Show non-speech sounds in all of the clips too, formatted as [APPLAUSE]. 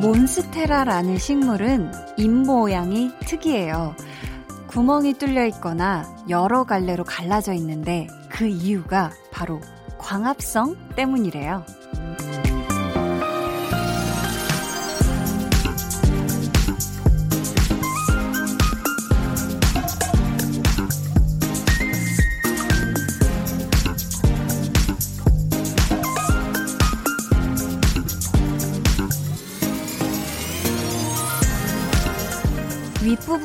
몬스테라라는 식물은 잎 모양이 특이해요. 구멍이 뚫려 있거나 여러 갈래로 갈라져 있는데 그 이유가 바로 광합성 때문이래요.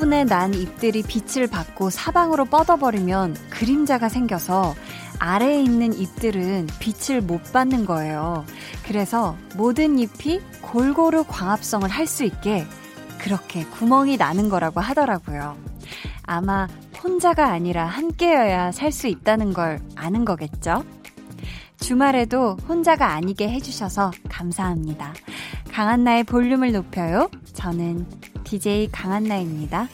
윗부분에 난 잎들이 빛을 받고 사방으로 뻗어버리면 그림자가 생겨서 아래에 있는 잎들은 빛을 못 받는 거예요. 그래서 모든 잎이 골고루 광합성을 할 수 있게 그렇게 구멍이 나는 거라고 하더라고요. 아마 혼자가 아니라 함께여야 살 수 있다는 걸 아는 거겠죠? 주말에도 혼자가 아니게 해주셔서 감사합니다. 강한나의 볼륨을 높여요. 저는 DJ 강한나입니다.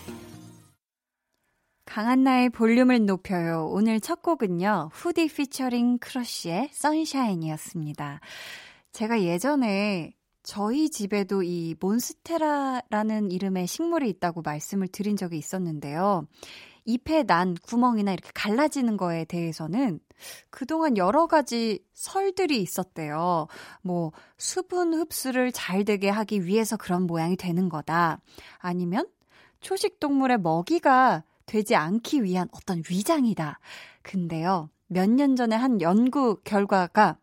강한나의 볼륨을 높여요. 오늘 첫 곡은요. 후디 피처링 크러쉬의 선샤인이었습니다. 제가 예전에 저희 집에도 이 몬스테라라는 이름의 식물이 있다고 말씀을 드린 적이 있었는데요. 잎에 난 구멍이나 이렇게 갈라지는 거에 대해서는 그동안 여러 가지 설들이 있었대요. 뭐, 수분 흡수를 잘 되게 하기 위해서 그런 모양이 되는 거다. 아니면 초식 동물의 먹이가 되지 않기 위한 어떤 위장이다. 근데요, 몇 년 전에 한 연구 결과가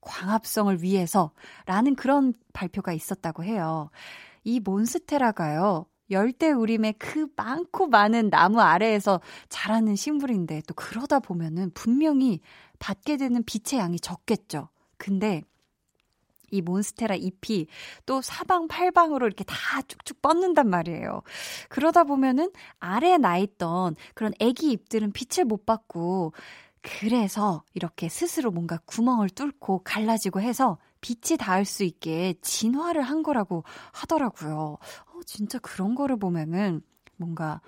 광합성을 위해서라는 그런 발표가 있었다고 해요. 이 몬스테라가요, 열대 우림의 그 많고 많은 나무 아래에서 자라는 식물인데 또 그러다 보면은 분명히 받게 되는 빛의 양이 적겠죠. 근데 이 몬스테라 잎이 또 사방팔방으로 이렇게 다 쭉쭉 뻗는단 말이에요. 그러다 보면은 아래에 나 있던 그런 애기 잎들은 빛을 못 받고 그래서 이렇게 스스로 뭔가 구멍을 뚫고 갈라지고 해서 빛이 닿을 수 있게 진화를 한 거라고 하더라고요. 어, 진짜 그런 거를 보면은 뭔가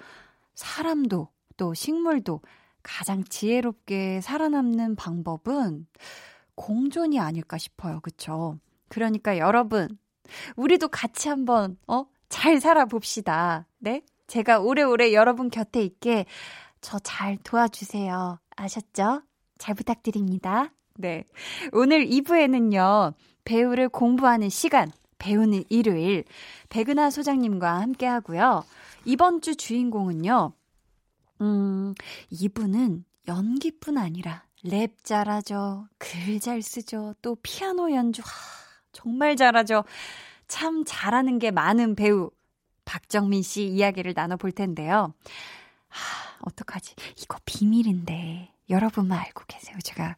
사람도 또 식물도 가장 지혜롭게 살아남는 방법은 공존이 아닐까 싶어요. 그쵸? 그러니까 여러분, 우리도 같이 한번, 어? 잘 살아봅시다. 네? 제가 오래오래 여러분 곁에 있게 저 잘 도와주세요. 아셨죠? 잘 부탁드립니다. 네. 오늘 2부에는요, 배우를 공부하는 시간, 배우는 일요일, 백은하 소장님과 함께 하고요. 이번 주 주인공은요, 음, 이분은 연기뿐 아니라 랩 잘하죠. 글 잘 쓰죠. 또 피아노 연주, 하, 정말 잘하죠. 참 잘하는 게 많은 배우 박정민 씨 이야기를 나눠 볼 텐데요. 하, 어떡하지? 이거 비밀인데 여러분만 알고 계세요. 제가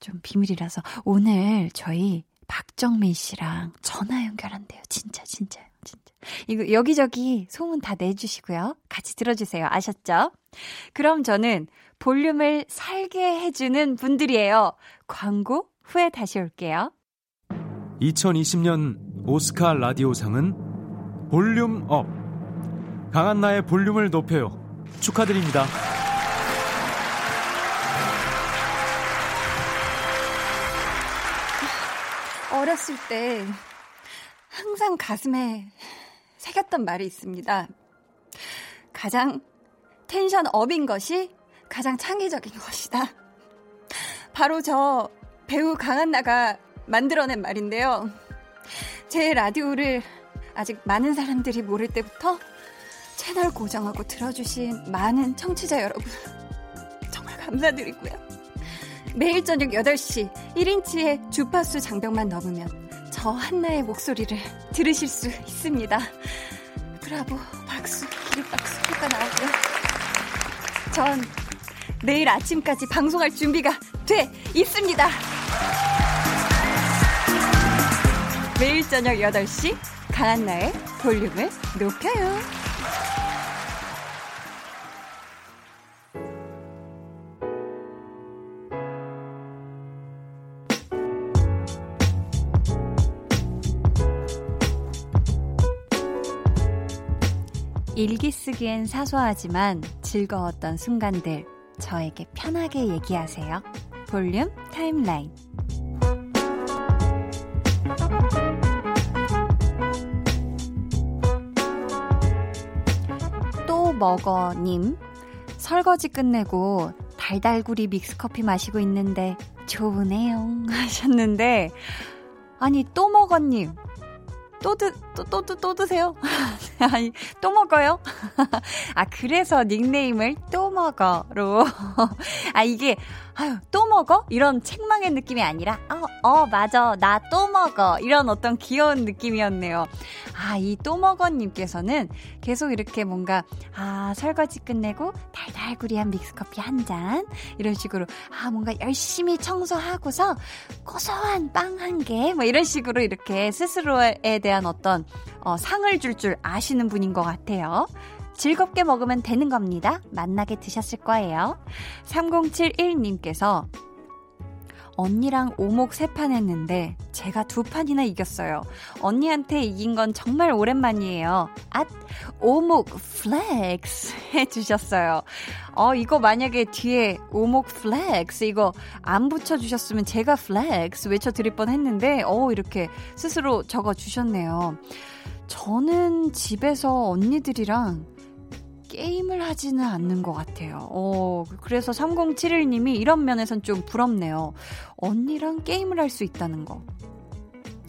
좀 비밀이라서 오늘 저희 박정민 씨랑 전화 연결한대요. 진짜 진짜요. 진짜. 이거 여기저기 소문 다 내주시고요. 같이 들어주세요. 아셨죠? 그럼 저는 볼륨을 살게 해주는 분들이에요. 광고 후에 다시 올게요. 2020년 오스카 라디오상은 volume up. 강한나의 볼륨을 높여요. 축하드립니다. 어렸을 때 항상 가슴에 새겼던 말이 있습니다. 가장 텐션 업인 것이 가장 창의적인 [LAUGHS] 것이다. 바로 저 배우 강한나가 만들어낸 말인데요. 제 라디오를 아직 많은 사람들이 모를 때부터 채널 고정하고 들어주신 많은 청취자 여러분 정말 감사드리고요. 매일 저녁 8시 1인치의 주파수 장벽만 넘으면 저 한나의 목소리를 들으실 수 있습니다. 브라보, 박수, 기립박수 효과 나오고요. 전 내일 아침까지 방송할 준비가 돼 있습니다. 매일 저녁 8시 강한나의 볼륨을 높여요. 일기 쓰기엔 사소하지만 즐거웠던 순간들 저에게 편하게 얘기하세요. 볼륨 타임라인. 또 먹어님. 설거지 끝내고 달달구리 믹스커피 마시고 있는데 좋으네요. [LAUGHS] 하셨는데, 아니, 또 먹어님. 또 드, 또, 또, 또, 또 드세요? [LAUGHS] 아니, 또 먹어요? [LAUGHS] 아, 그래서 닉네임을 또 먹어로. [LAUGHS] 아, 이게, 아유, 또 먹어? 이런 책망의 느낌이 아니라, 어, 어, 맞아. 나 또 먹어. 이런 어떤 귀여운 느낌이었네요. 아, 이 또 먹어님께서는 계속 이렇게 뭔가, 아, 설거지 끝내고 달달구리한 믹스커피 한 잔. 이런 식으로, 아, 뭔가 열심히 청소하고서 고소한 빵 한 개. 뭐 이런 식으로 이렇게 스스로에 대한 어떤, 어, 상을 줄줄 아시는 분인 것 같아요. 즐겁게 먹으면 되는 겁니다. 맛나게 드셨을 거예요. 3071님께서 언니랑 오목 세 판 했는데 제가 두 판이나 이겼어요. 언니한테 이긴 건 정말 오랜만이에요. 앗 오목 flex [LAUGHS] 해주셨어요. 어 이거 만약에 뒤에 오목 flex 이거 안 붙여주셨으면 제가 flex 외쳐드릴 뻔 했는데 어 이렇게 스스로 적어주셨네요. 저는 집에서 언니들이랑 게임을 하지는 않는 것 같아요. 어, 그래서 3071님이 이런 면에선 좀 부럽네요. 언니랑 게임을 할 수 있다는 거.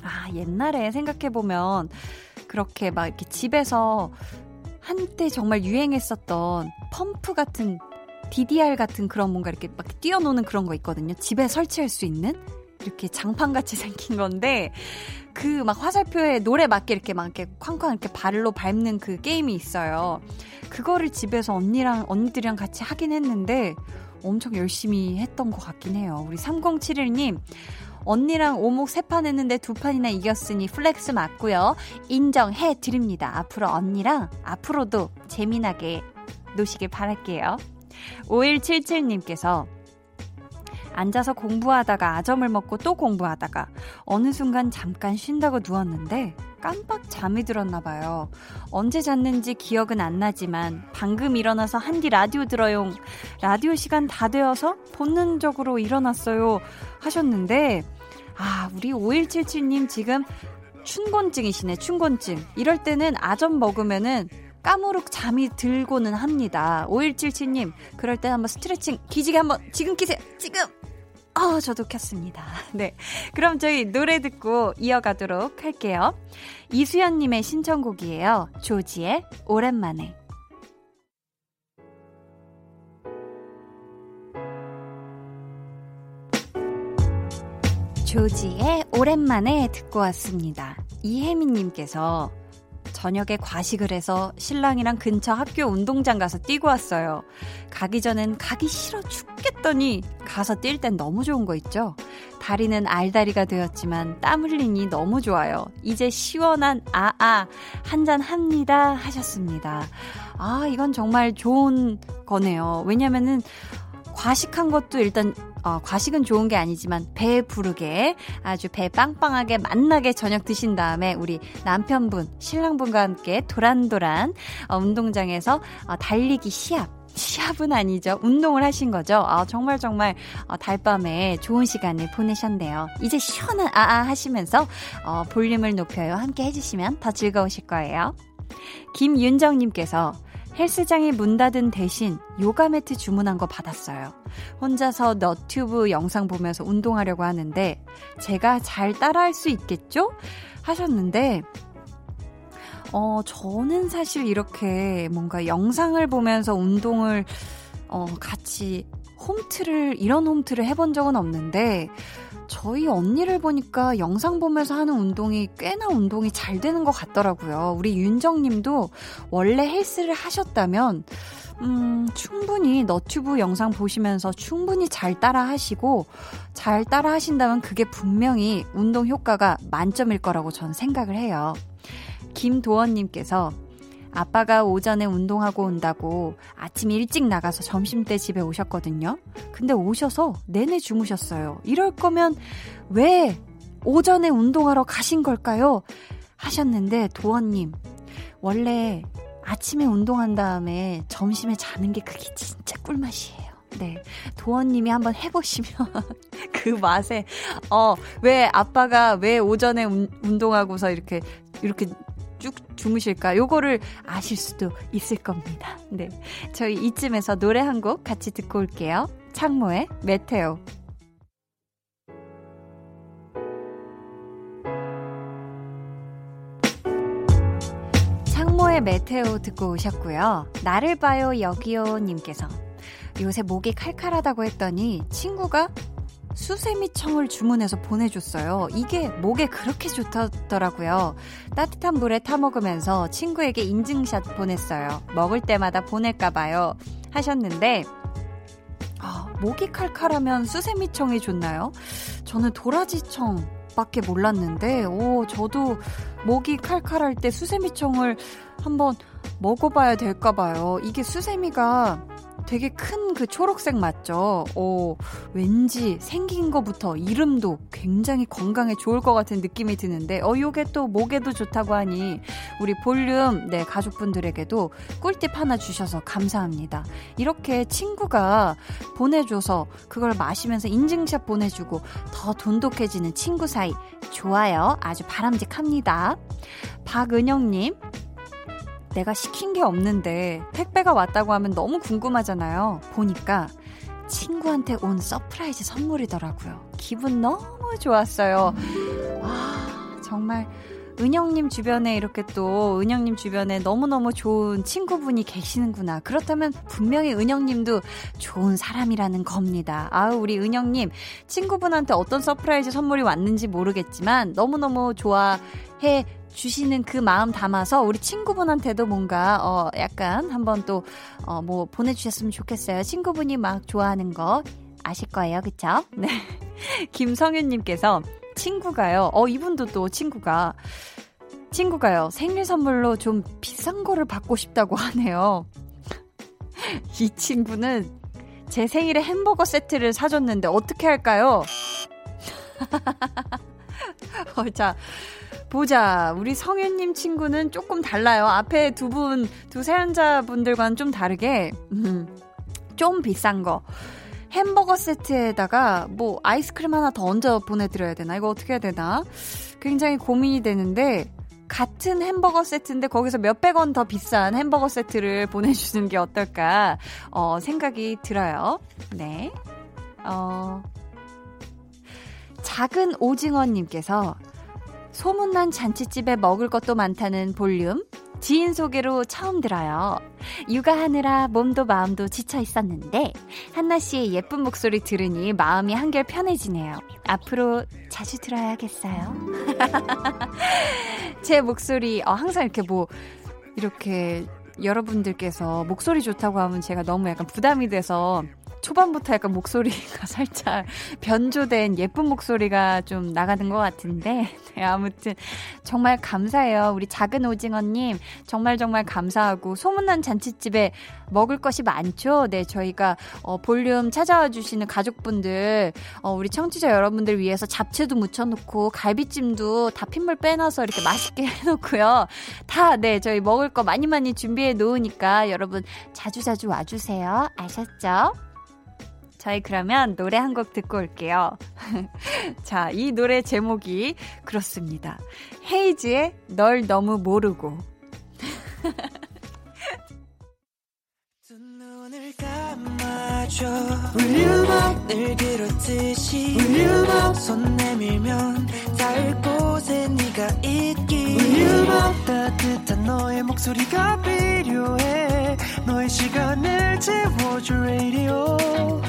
아, 옛날에 생각해보면 그렇게 막 이렇게 집에서 한때 정말 유행했었던 펌프 같은 DDR 같은 그런 뭔가 이렇게 막 뛰어노는 그런 거 있거든요. 집에 설치할 수 있는? 이렇게 장판같이 [LAUGHS] 생긴 건데, 그 막 화살표에 노래 맞게 이렇게 막 이렇게 쾅쾅 이렇게 발로 밟는 그 게임이 있어요. 그거를 집에서 언니랑, 언니들이랑 같이 하긴 했는데, 엄청 열심히 했던 것 같긴 해요. 우리 3071님, 언니랑 오목 세 판 했는데 두 판이나 이겼으니 flex 맞고요. 인정해 드립니다. 앞으로 언니랑 앞으로도 재미나게 노시길 바랄게요. 5177님께서 앉아서 공부하다가 아점을 먹고 또 공부하다가 어느 순간 잠깐 쉰다고 누웠는데 깜빡 잠이 들었나 봐요. 언제 잤는지 기억은 안 나지만 방금 일어나서 한디 라디오 들어용. 라디오 시간 다 되어서 본능적으로 일어났어요. 하셨는데 아, 우리 5177님 지금 춘곤증이시네, 춘곤증. 이럴 때는 아점 먹으면은 까무룩 잠이 들고는 합니다. 5177님, 그럴 때 한번 스트레칭 기지개 한번 지금 키세요. 지금! 어, 저도 켰습니다. [LAUGHS] 네. 그럼 저희 노래 듣고 이어가도록 할게요. 이수연님의 신청곡이에요. 조지의 오랜만에. 조지의 오랜만에 듣고 왔습니다. 이혜민님께서 저녁에 과식을 해서 신랑이랑 근처 학교 운동장 가서 뛰고 왔어요. 가기 전엔 가기 싫어 죽겠더니 가서 뛸 땐 너무 좋은 거 있죠? 다리는 알다리가 되었지만 땀 흘리니 너무 좋아요. 이제 시원한 아아 한잔 합니다 하셨습니다. 아, 이건 정말 좋은 거네요. 왜냐면은 과식한 것도 일단 어, 과식은 좋은 게 아니지만 배 부르게 아주 배 빵빵하게 만나게 저녁 드신 다음에 우리 남편분, 신랑분과 함께 도란도란 어, 운동장에서 어, 달리기 시합 시합은 아니죠. 운동을 하신 거죠. 아, 정말 정말 어, 달밤에 좋은 시간을 보내셨네요. 이제 시원한 아아 하시면서 어, 볼륨을 높여요. 함께 해주시면 더 즐거우실 거예요. 김윤정님께서 헬스장이 문 닫은 대신 요가 매트 주문한 거 받았어요. 혼자서 너튜브 영상 보면서 운동하려고 하는데 제가 잘 따라할 수 있겠죠? 하셨는데 어, 저는 사실 이렇게 뭔가 영상을 보면서 운동을 어, 같이 홈트를 이런 홈트를 해본 적은 없는데 저희 언니를 보니까 영상 보면서 하는 운동이 꽤나 운동이 잘 되는 것 같더라고요. 우리 윤정님도 원래 헬스를 하셨다면 음, 충분히 너튜브 영상 보시면서 충분히 잘 따라 하시고, 잘 따라 하신다면 그게 분명히 운동 효과가 만점일 거라고 저는 생각을 해요. 김도원님께서 아빠가 오전에 운동하고 온다고 아침 일찍 나가서 점심 때 집에 오셨거든요. 근데 오셔서 내내 주무셨어요. 이럴 거면 왜 오전에 운동하러 가신 걸까요? 하셨는데 도원님 원래 아침에 운동한 다음에 점심에 자는 게 그게 진짜 꿀맛이에요. 네. 도원님이 한번 해보시면 [LAUGHS] 그 맛에, 어, 왜 아빠가 왜 오전에 운, 운동하고서 이렇게, 이렇게 쭉 주무실까? 요거를 아실 수도 있을 겁니다. 네. 저희 이쯤에서 노래 한 곡 같이 듣고 올게요. 창모의 메테오. 창모의 메테오 듣고 오셨고요. 나를 봐요 여기요 님께서 요새 목이 칼칼하다고 했더니 친구가 수세미청을 주문해서 보내줬어요. 이게 목에 그렇게 좋다더라고요. 따뜻한 물에 타먹으면서 친구에게 인증샷 보냈어요. 먹을 때마다 보낼까봐요. 하셨는데, 아, 목이 칼칼하면 수세미청이 좋나요? 저는 도라지청 밖에 몰랐는데, 오, 저도 목이 칼칼할 때 수세미청을 한번 먹어봐야 될까봐요. 이게 수세미가 되게 큰 그 초록색 맞죠? 오, 왠지 생긴 거부터 이름도 굉장히 건강에 좋을 것 같은 느낌이 드는데, 어, 요게 또 목에도 좋다고 하니, 우리 볼륨, 네, 가족분들에게도 꿀팁 하나 주셔서 감사합니다. 이렇게 친구가 보내줘서 그걸 마시면서 인증샷 보내주고 더 돈독해지는 친구 사이. 좋아요. 아주 바람직합니다. 박은영님, 내가 시킨 게 없는데 택배가 왔다고 하면 너무 궁금하잖아요. 보니까 친구한테 온 surprise 선물이더라고요. 기분 너무 좋았어요. 아, 정말 은영님 주변에 이렇게 또 은영님 주변에 너무너무 좋은 친구분이 계시는구나. 그렇다면 분명히 은영님도 좋은 사람이라는 겁니다. 아우, 우리 은영님 친구분한테 어떤 surprise 선물이 왔는지 모르겠지만 너무너무 좋아해 주시는 그 마음 담아서 우리 친구분한테도 뭔가 어 약간 한번 또 어 뭐 보내주셨으면 좋겠어요. 친구분이 막 좋아하는 거 아실 거예요, 그쵸? [LAUGHS] 네. 김성윤님께서 친구가요. 어 이분도 또 친구가 친구가요. 생일 선물로 좀 비싼 거를 받고 싶다고 하네요. [LAUGHS] 이 친구는 제 생일에 햄버거 세트를 사줬는데 어떻게 할까요? [LAUGHS] 어, 자, 보자. 우리 성윤님 친구는 조금 달라요. 앞에 두 분, 두 사연자분들과는 좀 다르게, 음, 좀 비싼 거. 햄버거 세트에다가 뭐 아이스크림 하나 더 얹어 보내드려야 되나? 이거 어떻게 해야 되나? 굉장히 고민이 되는데, 같은 햄버거 세트인데 거기서 몇백 원 더 비싼 햄버거 세트를 [LAUGHS] 보내주는 게 어떨까, 어, 생각이 들어요. 네. 어, 작은 오징어님께서 소문난 잔치집에 먹을 것도 많다는 볼륨. 지인 소개로 처음 들어요. 육아하느라 몸도 마음도 지쳐 있었는데, 한나 씨의 예쁜 목소리 들으니 마음이 한결 편해지네요. 앞으로 자주 들어야겠어요. [LAUGHS] 제 목소리, 어, 항상 이렇게 뭐, 이렇게 여러분들께서 목소리 좋다고 하면 제가 너무 약간 부담이 돼서 초반부터 약간 목소리가 [LAUGHS] 살짝 변조된 예쁜 목소리가 좀 나가는 것 같은데, [LAUGHS] 네, 아무튼 정말 감사해요. 우리 작은 오징어님, 정말 정말 감사하고, 소문난 잔치집에 먹을 것이 많죠? 네, 저희가, 어, 볼륨 찾아와 주시는 가족분들, 어, 우리 청취자 여러분들 위해서 잡채도 무쳐놓고, 갈비찜도 다 핏물 빼놔서 이렇게 맛있게 [LAUGHS] 해놓고요. 다, 네, 저희 먹을 거 많이 많이 준비해 놓으니까 여러분 자주자주 와주세요. 아셨죠? 저희 그러면 노래 한 곡 듣고 올게요. [LAUGHS] 자, 이 노래 제목이 그렇습니다. 헤이즈의 널 너무 모르고. [LAUGHS]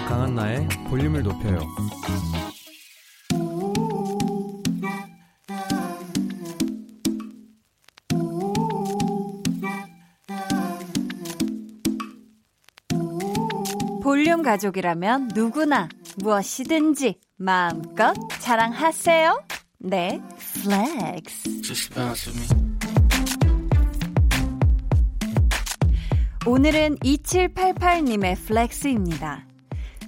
강한 나의 볼륨을 높여요 볼륨 가족이라면 누구나 무엇이든지 마음껏 자랑하세요. 네, 플렉스. 오늘은 2788님의 flex입니다.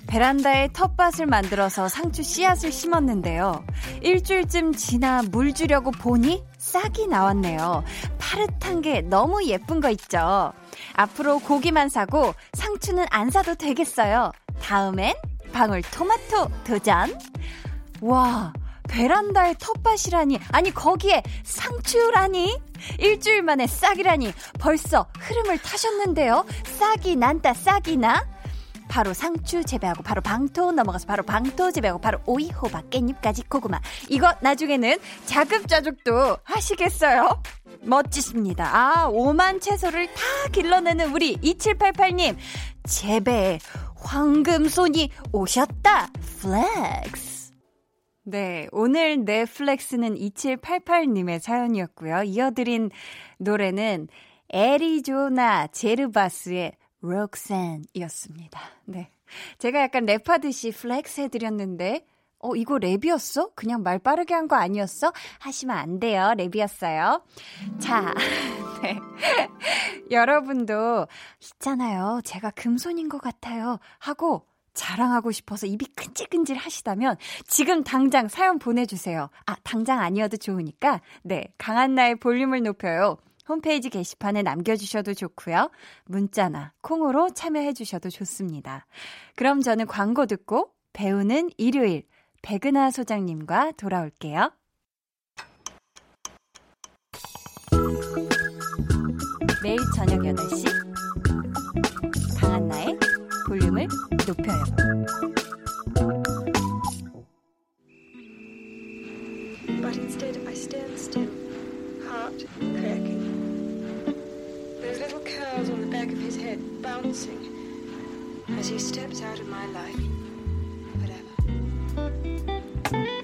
베란다에 텃밭을 만들어서 상추 씨앗을 심었는데요. 일주일쯤 지나 물 주려고 보니 싹이 나왔네요. 파릇한 게 너무 예쁜 거 있죠. 앞으로 고기만 사고 상추는 안 사도 되겠어요. 다음엔 방울토마토 도전. 와, 베란다에 텃밭이라니. 아니, 거기에 상추라니. 일주일 만에 싹이라니. 벌써 흐름을 타셨는데요. 싹이 난다, 싹이 나. 바로 상추 재배하고 바로 방토 넘어가서 바로 방토 재배하고 바로 오이 호박 깻잎까지 고구마 이거 나중에는 자급자족도 하시겠어요? 멋지십니다. 아, 오만 채소를 다 길러내는 우리 2788님. 재배에 황금손이 오셨다. flex. 네, 오늘 내 flex는 2788님의 사연이었고요. 이어드린 노래는 애리조나 제르바스의 Roxanne이었습니다. 네. 제가 약간 랩하듯이 flex 해드렸는데, 어, 이거 랩이었어? 그냥 말 빠르게 한 거 아니었어? 하시면 안 돼요. 랩이었어요. 자, [LAUGHS] 네. 여러분도 있잖아요. 제가 금손인 것 같아요. 하고 자랑하고 싶어서 입이 끈질끈질 하시다면 지금 당장 사연 보내주세요. 아, 당장 아니어도 좋으니까. 네. 강한 나의 볼륨을 높여요. 홈페이지 게시판에 남겨주셔도 좋고요. 문자나 콩으로 참여해주셔도 좋습니다. 그럼 저는 광고 듣고 배우는 일요일 백은하 소장님과 돌아올게요. 매일 저녁 8시 강한나의 볼륨을 높여요. Little curls on the back of his head bouncing as he steps out of my life. Whatever.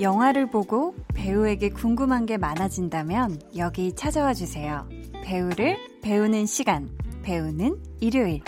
영화를 보고 배우에게 궁금한 게 많아진다면 여기 찾아와 주세요. 배우를 배우는 시간, 배우는 일요일.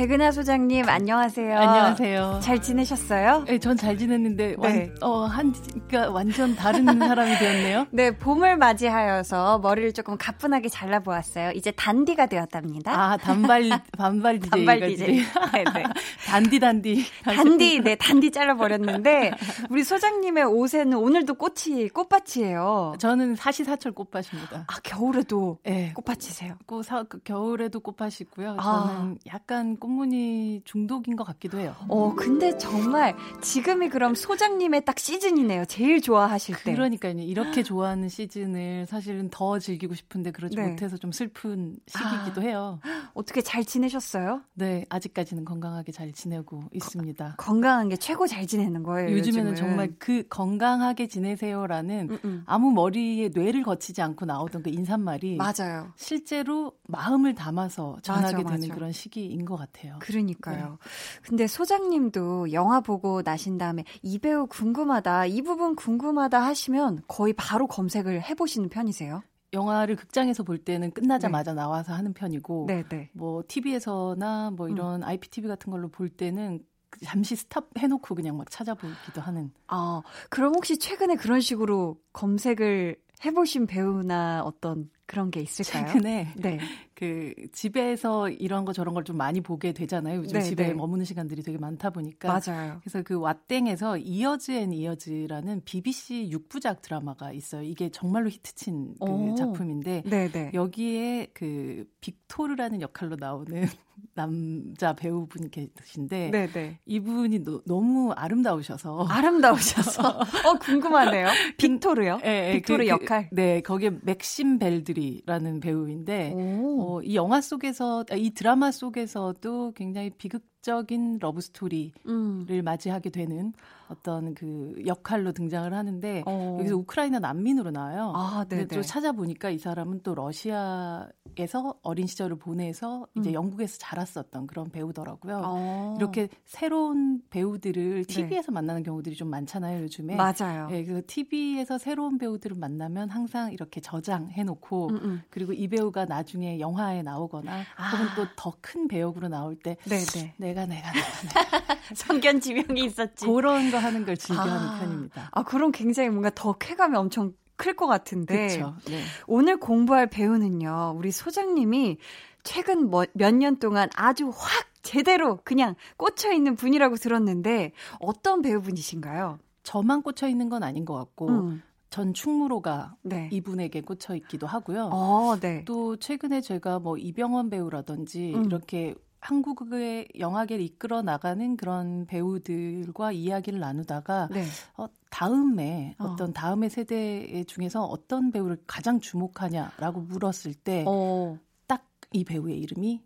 백은하 소장님 안녕하세요. 안녕하세요. 잘 지내셨어요? 네, 전 잘 지냈는데 네. 완, 어, 한 그러니까 완전 다른 [LAUGHS] 사람이 되었네요. 네, 봄을 맞이하여서 머리를 조금 가뿐하게 잘라 보았어요. 이제 단디가 되었답니다. 아, 단발 단발 DJ. 단발 DJ. 네, 네. [LAUGHS] 단디 단디. 단디, 네, 단디 잘라 버렸는데 우리 소장님의 옷에는 오늘도 꽃이 꽃밭이에요. 저는 사시사철 꽃밭입니다. 아, 겨울에도 네. 꽃밭이세요? 꽃 사, 그 겨울에도 꽃밭이고요. 저는 아. 약간 꽃 무늬 중독인 것 같기도 해요. 어, 근데 정말 지금이 그럼 소장님의 딱 시즌이네요. 제일 좋아하실 때. 그러니까요. 이렇게 좋아하는 시즌을 사실은 더 즐기고 싶은데 그러지 네. 못해서 좀 슬픈 시기이기도 아, 해요. 어떻게 잘 지내셨어요? 네, 아직까지는 건강하게 잘 지내고 있습니다. 거, 건강한 게 최고 잘 지내는 거예요. 요즘에는 요즘은. 정말 그 건강하게 지내세요라는 음음. 음. 아무 머리에 뇌를 거치지 않고 나오던 그 인사말이 맞아요. 실제로 마음을 담아서 전하게 맞아, 되는 맞아. 그런 시기인 것 같아요. 같아요. 그러니까요. 네. 근데 소장님도 영화 보고 나신 다음에 이 배우 궁금하다, 이 부분 궁금하다 하시면 거의 바로 검색을 해보시는 편이세요? 영화를 극장에서 볼 때는 끝나자마자 네. 나와서 하는 편이고, 네, 네. 뭐 TV에서나 뭐 이런 음. IPTV 같은 걸로 볼 때는 잠시 스탑 해놓고 그냥 막 찾아보기도 하는. 아, 그럼 혹시 최근에 그런 식으로 검색을 해보신 배우나 어떤 그런 게 있을까요? 최근에 네. 그 집에서 이런 거 저런 걸 좀 많이 보게 되잖아요. 요즘 네, 집에 네. 머무는 시간들이 되게 많다 보니까. 맞아요. 그래서 그 왓땡에서 Years and Years라는 BBC 6부작 드라마가 있어요. 이게 정말로 히트친 그 오. 작품인데 네네. 네. 여기에 그 빅토르라는 역할로 나오는 [LAUGHS] 남자 배우분 계신데 네네. 네. 이분이 너무 아름다우셔서 [LAUGHS] 아름다우셔서 [LAUGHS] 어 궁금하네요. 빅토르요? 네, 빅토르 그, 역할. 그, 네, 거기에 맥심 벨드리라는 배우인데 어, 이 영화 속에서 이 드라마 속에서도 굉장히 비극적인 love story를 음. 맞이하게 되는 어떤 그 역할로 등장을 하는데 어. 여기서 우크라이나 난민으로 나와요. 아, 네. 또 찾아보니까 이 사람은 또 러시아에서 어린 시절을 보내서 이제 음. 영국에서 자랐었던 그런 배우더라고요. 어. 이렇게 새로운 배우들을 TV에서 네. 만나는 경우들이 좀 많잖아요, 요즘에. 맞아요. 네, 그래서 TV에서 새로운 배우들을 만나면 항상 이렇게 저장해 놓고 음, 음. 그리고 이 배우가 나중에 영화에 나오거나 아. 혹은 또 더 큰 배역으로 나올 때 네네. 내가 내가 내가, 내가. [LAUGHS] 성견 지명이 있었지. 그런 거 하는 걸 즐겨하는 아, 편입니다. 아, 그럼 굉장히 뭔가 더 쾌감이 엄청 클 것 같은데. 그쵸, 네. 오늘 공부할 배우는요, 우리 소장님이 최근 뭐, 몇년 동안 아주 확 제대로 그냥 꽂혀 있는 분이라고 들었는데 어떤 배우분이신가요? 저만 꽂혀 있는 건 아닌 것 같고 음. 전 충무로가 네. 이분에게 꽂혀 있기도 하고요. 어, 네. 또 최근에 제가 뭐 이병헌 배우라든지 음. 이렇게 한국의 영화계를 이끌어 나가는 그런 배우들과 이야기를 나누다가 네. 어, 다음에 어. 떤 다음의 세대 중에서 어떤 배우를 가장 주목하냐라고 물었을 때 어. 딱이 배우의 이름이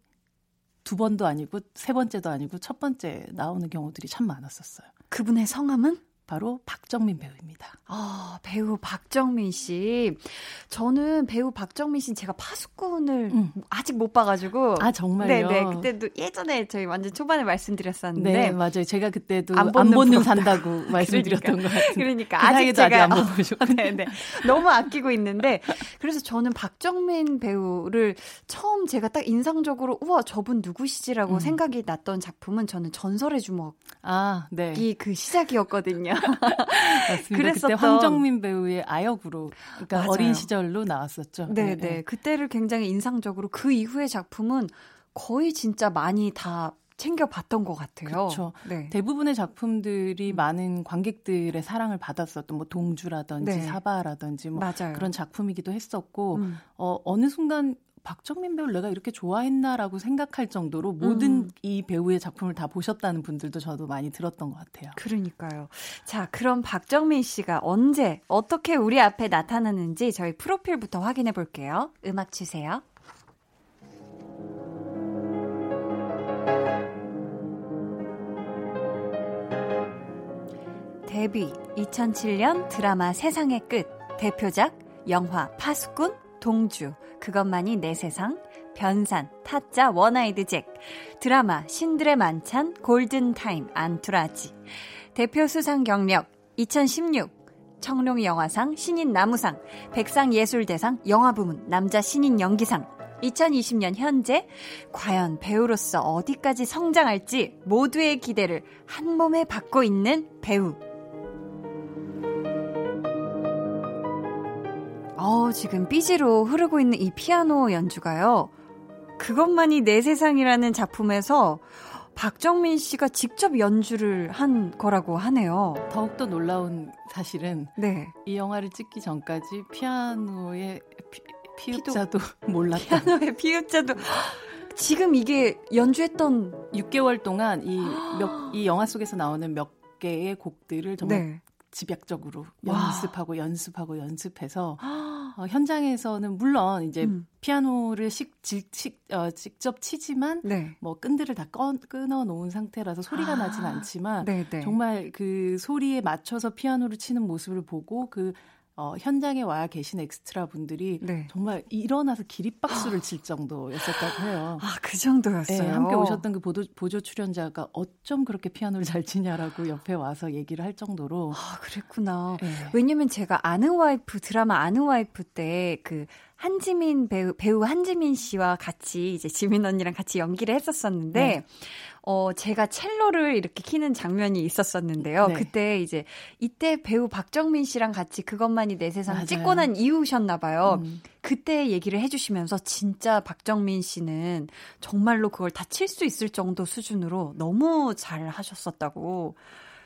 두 번도 아니고 세 번째도 아니고 첫 번째 나오는 경우들이 참 많았었어요. 그분의 성함은? 바로 박정민 배우입니다. 아, 배우 박정민 씨. 저는 배우 박정민 씨 제가 파수꾼을 음. 아직 못 봐가지고. 아, 정말요? 네네. 그때도 예전에 저희 완전 초반에 말씀드렸었는데. 네, 맞아요. 제가 그때도 안 보는, 안 보는 산다고 [LAUGHS] 말씀드렸던 그러니까, 것 같은데. 그러니까. 그 아직 제가. 아직 안 보고 네네. 너무 아끼고 있는데. 그래서 저는 박정민 배우를 처음 제가 딱 인상적으로 우와, 저분 누구시지라고 음. 생각이 났던 작품은 저는 전설의 주먹. 아, 네. 그 시작이었거든요. [LAUGHS] 맞습니다. 그랬었던... 그때 황정민 배우의 아역으로 그러니까 맞아요. 어린 시절로 나왔었죠. 네, 네, 네. 그때를 굉장히 인상적으로 그 이후의 작품은 거의 진짜 많이 다 챙겨봤던 것 같아요. 그렇죠. 네. 대부분의 작품들이 음. 많은 관객들의 사랑을 받았었던 뭐 동주라든지 네. 사바라든지 뭐 맞아요. 그런 작품이기도 했었고 음. 어, 어느 순간 박정민 배우를 내가 이렇게 좋아했나라고 생각할 정도로 모든 음. 이 배우의 작품을 다 보셨다는 분들도 저도 많이 들었던 것 같아요. 그러니까요. 자, 그럼 박정민 씨가 언제 어떻게 우리 앞에 나타나는지 저희 프로필부터 확인해 볼게요. 음악 주세요. 데뷔 2007년 드라마 세상의 끝 대표작 영화 파수꾼 동주, 그것만이 내 세상, 변산, 타짜, 원아이드 잭, 드라마 신들의 만찬, 골든타임, 안투라지, 대표 수상 경력 2016 청룡 영화상 신인 남우상, 백상예술대상 영화부문 남자 신인 연기상, 2020년 현재 과연 배우로서 어디까지 성장할지 모두의 기대를 한 몸에 받고 있는 배우 어, 지금 삐지로 흐르고 있는 이 피아노 연주가요. 그것만이 내 세상이라는 작품에서 박정민 씨가 직접 연주를 한 거라고 하네요. 더욱더 놀라운 사실은 네. 이 영화를 찍기 전까지 피아노의 피, 읍자도 [LAUGHS] 몰랐다. 피아노의 피읍자도 [GASPS] 지금 이게 연주했던 6개월 동안 이, [GASPS] 몇, 이 영화 속에서 나오는 몇 개의 곡들을 정말 네. 집약적으로 연습하고 와. 연습하고 연습해서 [GASPS] 어, 현장에서는 물론 이제 음. 피아노를 식, 직, 식, 어, 직접 치지만 네. 뭐 끈들을 다 꺼, 끊어 놓은 상태라서 소리가 아. 나진 않지만 네네. 네. 정말 그 소리에 맞춰서 피아노를 치는 모습을 보고 그 어, 현장에 와 계신 엑스트라 분들이 네. 정말 일어나서 기립박수를 칠 정도였었다고 해요. 아, 그 정도였어요. 네, 함께 오셨던 그 보도, 보조 출연자가 어쩜 그렇게 피아노를 잘 치냐라고 옆에 와서 얘기를 할 정도로. 아, 그랬구나. 네. 왜냐면 제가 아는 와이프, 드라마 아는 와이프 때 그 한지민 배우, 배우 한지민 씨와 같이 이제 지민 언니랑 같이 연기를 했었었는데, 네. 어, 제가 첼로를 이렇게 키는 장면이 있었었는데요. 네. 그때 이제 이때 배우 박정민 씨랑 같이 그것만이 내 세상 맞아요. 찍고 난 이후셨나 봐요. 음. 그때 얘기를 해주시면서 진짜 박정민 씨는 정말로 그걸 다 칠 수 있을 정도 수준으로 너무 잘 하셨었다고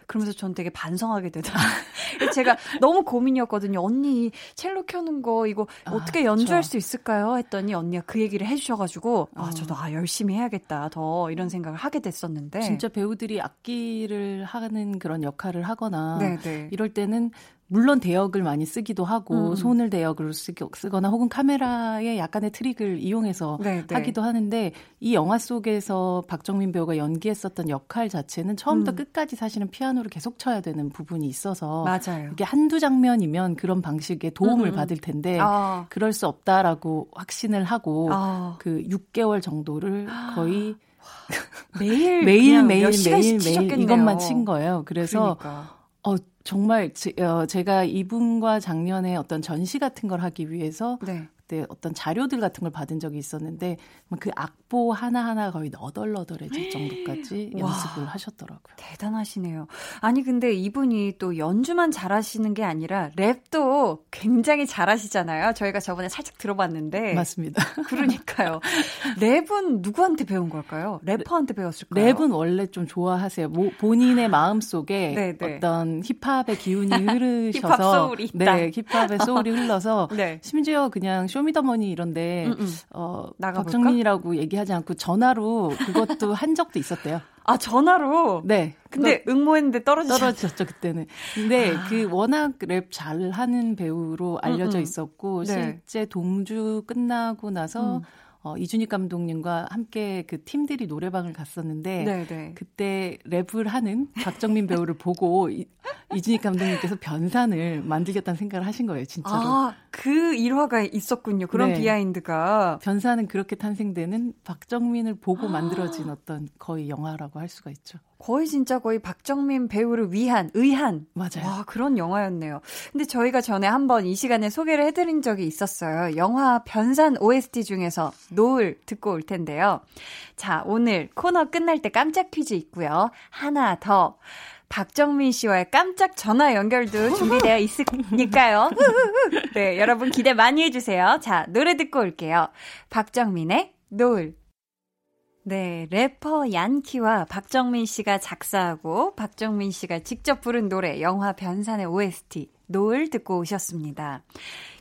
그러면서 전 되게 반성하게 되더라. [LAUGHS] 제가 너무 고민이었거든요. 언니 첼로 켜는 거 이거 아, 어떻게 연주할 그쵸. 수 있을까요? 했더니 언니가 그 얘기를 해주셔가지고 아 어. 저도 아 열심히 해야겠다 더 이런 생각을 하게 됐었는데 진짜 배우들이 악기를 하는 그런 역할을 하거나 네네. 네. 이럴 때는 물론 대역을 많이 쓰기도 하고 음. 손을 대역으로 쓰거나 혹은 카메라의 약간의 트릭을 이용해서 네, 네. 하기도 하는데 이 영화 속에서 박정민 배우가 연기했었던 역할 자체는 처음부터 음. 끝까지 사실은 피아노를 계속 쳐야 되는 부분이 있어서 맞아요. 이게 한두 장면이면 그런 방식의 도움을 음. 받을 텐데 아. 그럴 수 없다라고 확신을 하고 아. 그 6개월 정도를 거의 매일 [LAUGHS] 매일 매일 매일 매일 이것만 친 거예요. 그래서 그러니까. 어 정말 제, 어, 제가 이분과 작년에 어떤 전시 같은 걸 하기 위해서 네. 때 어떤 자료들 같은 걸 받은 적이 있었는데 그 악보 하나하나 거의 너덜너덜해질 정도까지 연습을 하셨더라고요. 대단하시네요. 아니 근데 이분이 또 연주만 잘하시는 게 아니라 랩도 굉장히 잘하시잖아요. 저희가 저번에 살짝 들어봤는데 맞습니다. [LAUGHS] 그러니까요. 랩은 누구한테 배운 걸까요? 래퍼한테 배웠을까요? 랩은 원래 좀 좋아하세요. 모, 본인의 마음 속에 네네. 어떤 힙합의 [LAUGHS] 기운이 흐르셔서 힙합 소울이 있다. 네, 힙합의 소울이 [LAUGHS] 흘러서 네. 심지어 그냥 Show Me The Money 이런데 음, 음. 어 박정민이라고 얘기하지 않고 전화로 그것도 [LAUGHS] 한 적도 있었대요. 아 전화로. 네. 근데 응모했는데 떨어지셨 떨어졌죠 그때는. 근데 아. 그 워낙 랩 잘하는 배우로 알려져 음, 음. 있었고 네. 실제 동주 끝나고 나서. 음. 어, 이준익 감독님과 함께 그 팀들이 노래방을 갔었는데 네네. 네. 그때 랩을 하는 박정민 배우를 보고 이, 이준익 감독님께서 변산을 만들겠다는 생각을 하신 거예요, 진짜로. 아, 그 일화가 있었군요. 그런 네. behind가. 변산은 그렇게 탄생되는 박정민을 보고 아. 만들어진 어떤 거의 영화라고 할 수가 있죠. 거의 진짜 거의 박정민 배우를 위한, 의한. 맞아요. 와, 그런 영화였네요. 근데 저희가 전에 한번 이 시간에 소개를 해드린 적이 있었어요. 영화 변산 OST 중에서 노을 듣고 올 텐데요. 자, 오늘 코너 끝날 때 깜짝 퀴즈 있고요. 하나 더. 박정민 씨와의 깜짝 전화 연결도 준비되어 있으니까요. [LAUGHS] 네, 여러분 기대 많이 해주세요. 자, 노래 듣고 올게요. 박정민의 노을. 네, 래퍼 얀키와 박정민 씨가 작사하고 박정민 씨가 직접 부른 노래 영화 변산의 OST 노을 듣고 오셨습니다.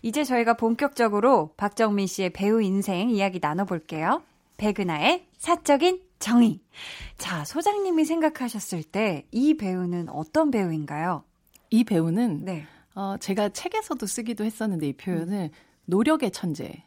이제 저희가 본격적으로 박정민 씨의 배우 인생 이야기 나눠볼게요. 백은하의 사적인 정의. 자, 소장님이 생각하셨을 때 이 배우는 어떤 배우인가요? 이 배우는 네. 어, 제가 책에서도 쓰기도 했었는데 이 표현을 음. 노력의 천재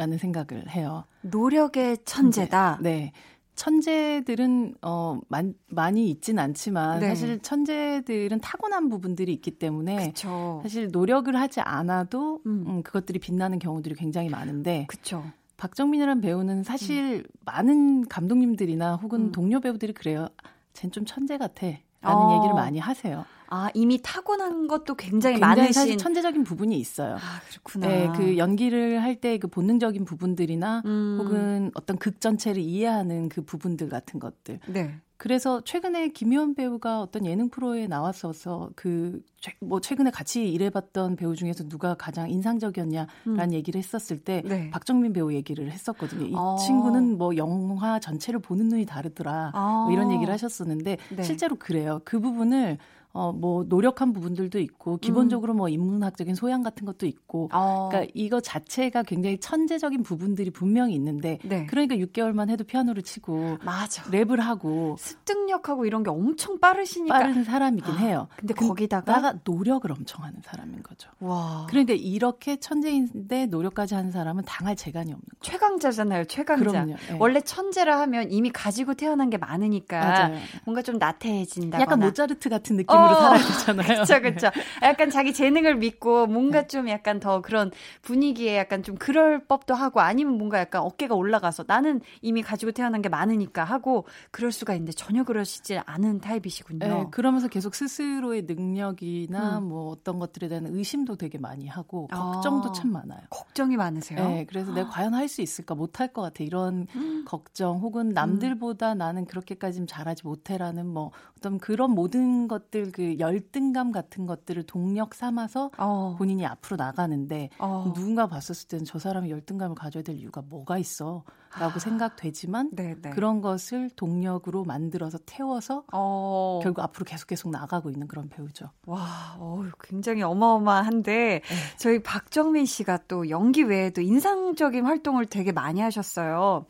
라는 생각을 해요. 노력의 천재다. 네. 네. 천재들은 어 많, 많이 있진 않지만 네. 사실 천재들은 타고난 부분들이 있기 때문에 그쵸. 사실 노력을 하지 않아도 음. 음, 그것들이 빛나는 경우들이 굉장히 많은데 그쵸. 박정민이라는 배우는 사실 음. 많은 감독님들이나 혹은 음. 동료 배우들이 그래요. 쟨 좀 천재 같아. 라는 어. 얘기를 많이 하세요. 아, 이미 타고난 것도 굉장히, 굉장히 많으신 사실 천재적인 부분이 있어요. 아, 그렇구나. 네, 그 연기를 할 때 그 본능적인 부분들이나 음. 혹은 어떤 극 전체를 이해하는 그 부분들 같은 것들. 네. 그래서 최근에 김희원 배우가 어떤 예능 프로에 나왔어서 그 뭐 최근에 같이 일해봤던 배우 중에서 누가 가장 인상적이었냐라는 음. 얘기를 했었을 때 네. 박정민 배우 얘기를 했었거든요. 이 아. 친구는 뭐 영화 전체를 보는 눈이 다르더라 아. 뭐 이런 얘기를 하셨었는데 네. 실제로 그래요. 그 부분을 어, 뭐, 노력한 부분들도 있고, 기본적으로 음. 뭐, 인문학적인 소양 같은 것도 있고, 어. 그러니까 이거 자체가 굉장히 천재적인 부분들이 분명히 있는데, 네. 그러니까 6개월만 해도 피아노를 치고, 맞아. 랩을 하고, 습득력하고 이런 게 엄청 빠르시니까. 빠른 사람이긴 아, 해요. 근데 거기다가 노력을 엄청 하는 사람인 거죠. 와. 그러니까 이렇게 천재인데 노력까지 하는 사람은 당할 재간이 없는 거예요. 최강자잖아요, 최강자. 그럼요. 네. 원래 천재라 하면 이미 가지고 태어난 게 많으니까 맞아요. 뭔가 좀 나태해진다. 약간 모차르트 같은 느낌. 느낌으로 어, 살아야 되잖아요. 그렇죠, 그렇죠. 약간 자기 재능을 믿고 뭔가 네. 좀 약간 더 그런 분위기에 약간 좀 그럴 법도 하고 아니면 뭔가 약간 어깨가 올라가서 나는 이미 가지고 태어난 게 많으니까 하고 그럴 수가 있는데 전혀 그러시지 않은 타입이시군요. 네, 그러면서 계속 스스로의 능력이나 음. 뭐 어떤 것들에 대한 의심도 되게 많이 하고 걱정도 아, 참 많아요. 걱정이 많으세요? 네, 그래서 아. 내가 과연 할 수 있을까 못할 것 같아 이런 음. 걱정 혹은 남들보다 음. 나는 그렇게까지는 잘하지 못해라는 뭐 어떤 그런 모든 것들 그 열등감 같은 것들을 동력 삼아서 어. 본인이 앞으로 나가는데 어. 누군가 봤었을 때는 저 사람이 열등감을 가져야 될 이유가 뭐가 있어? 라고 아. 생각되지만 네네. 네. 그런 것을 동력으로 만들어서 태워서 어. 결국 앞으로 계속 계속 나가고 있는 그런 배우죠. 와, 어, 굉장히 어마어마한데 네. 저희 박정민 씨가 또 연기 외에도 인상적인 활동을 되게 많이 하셨어요.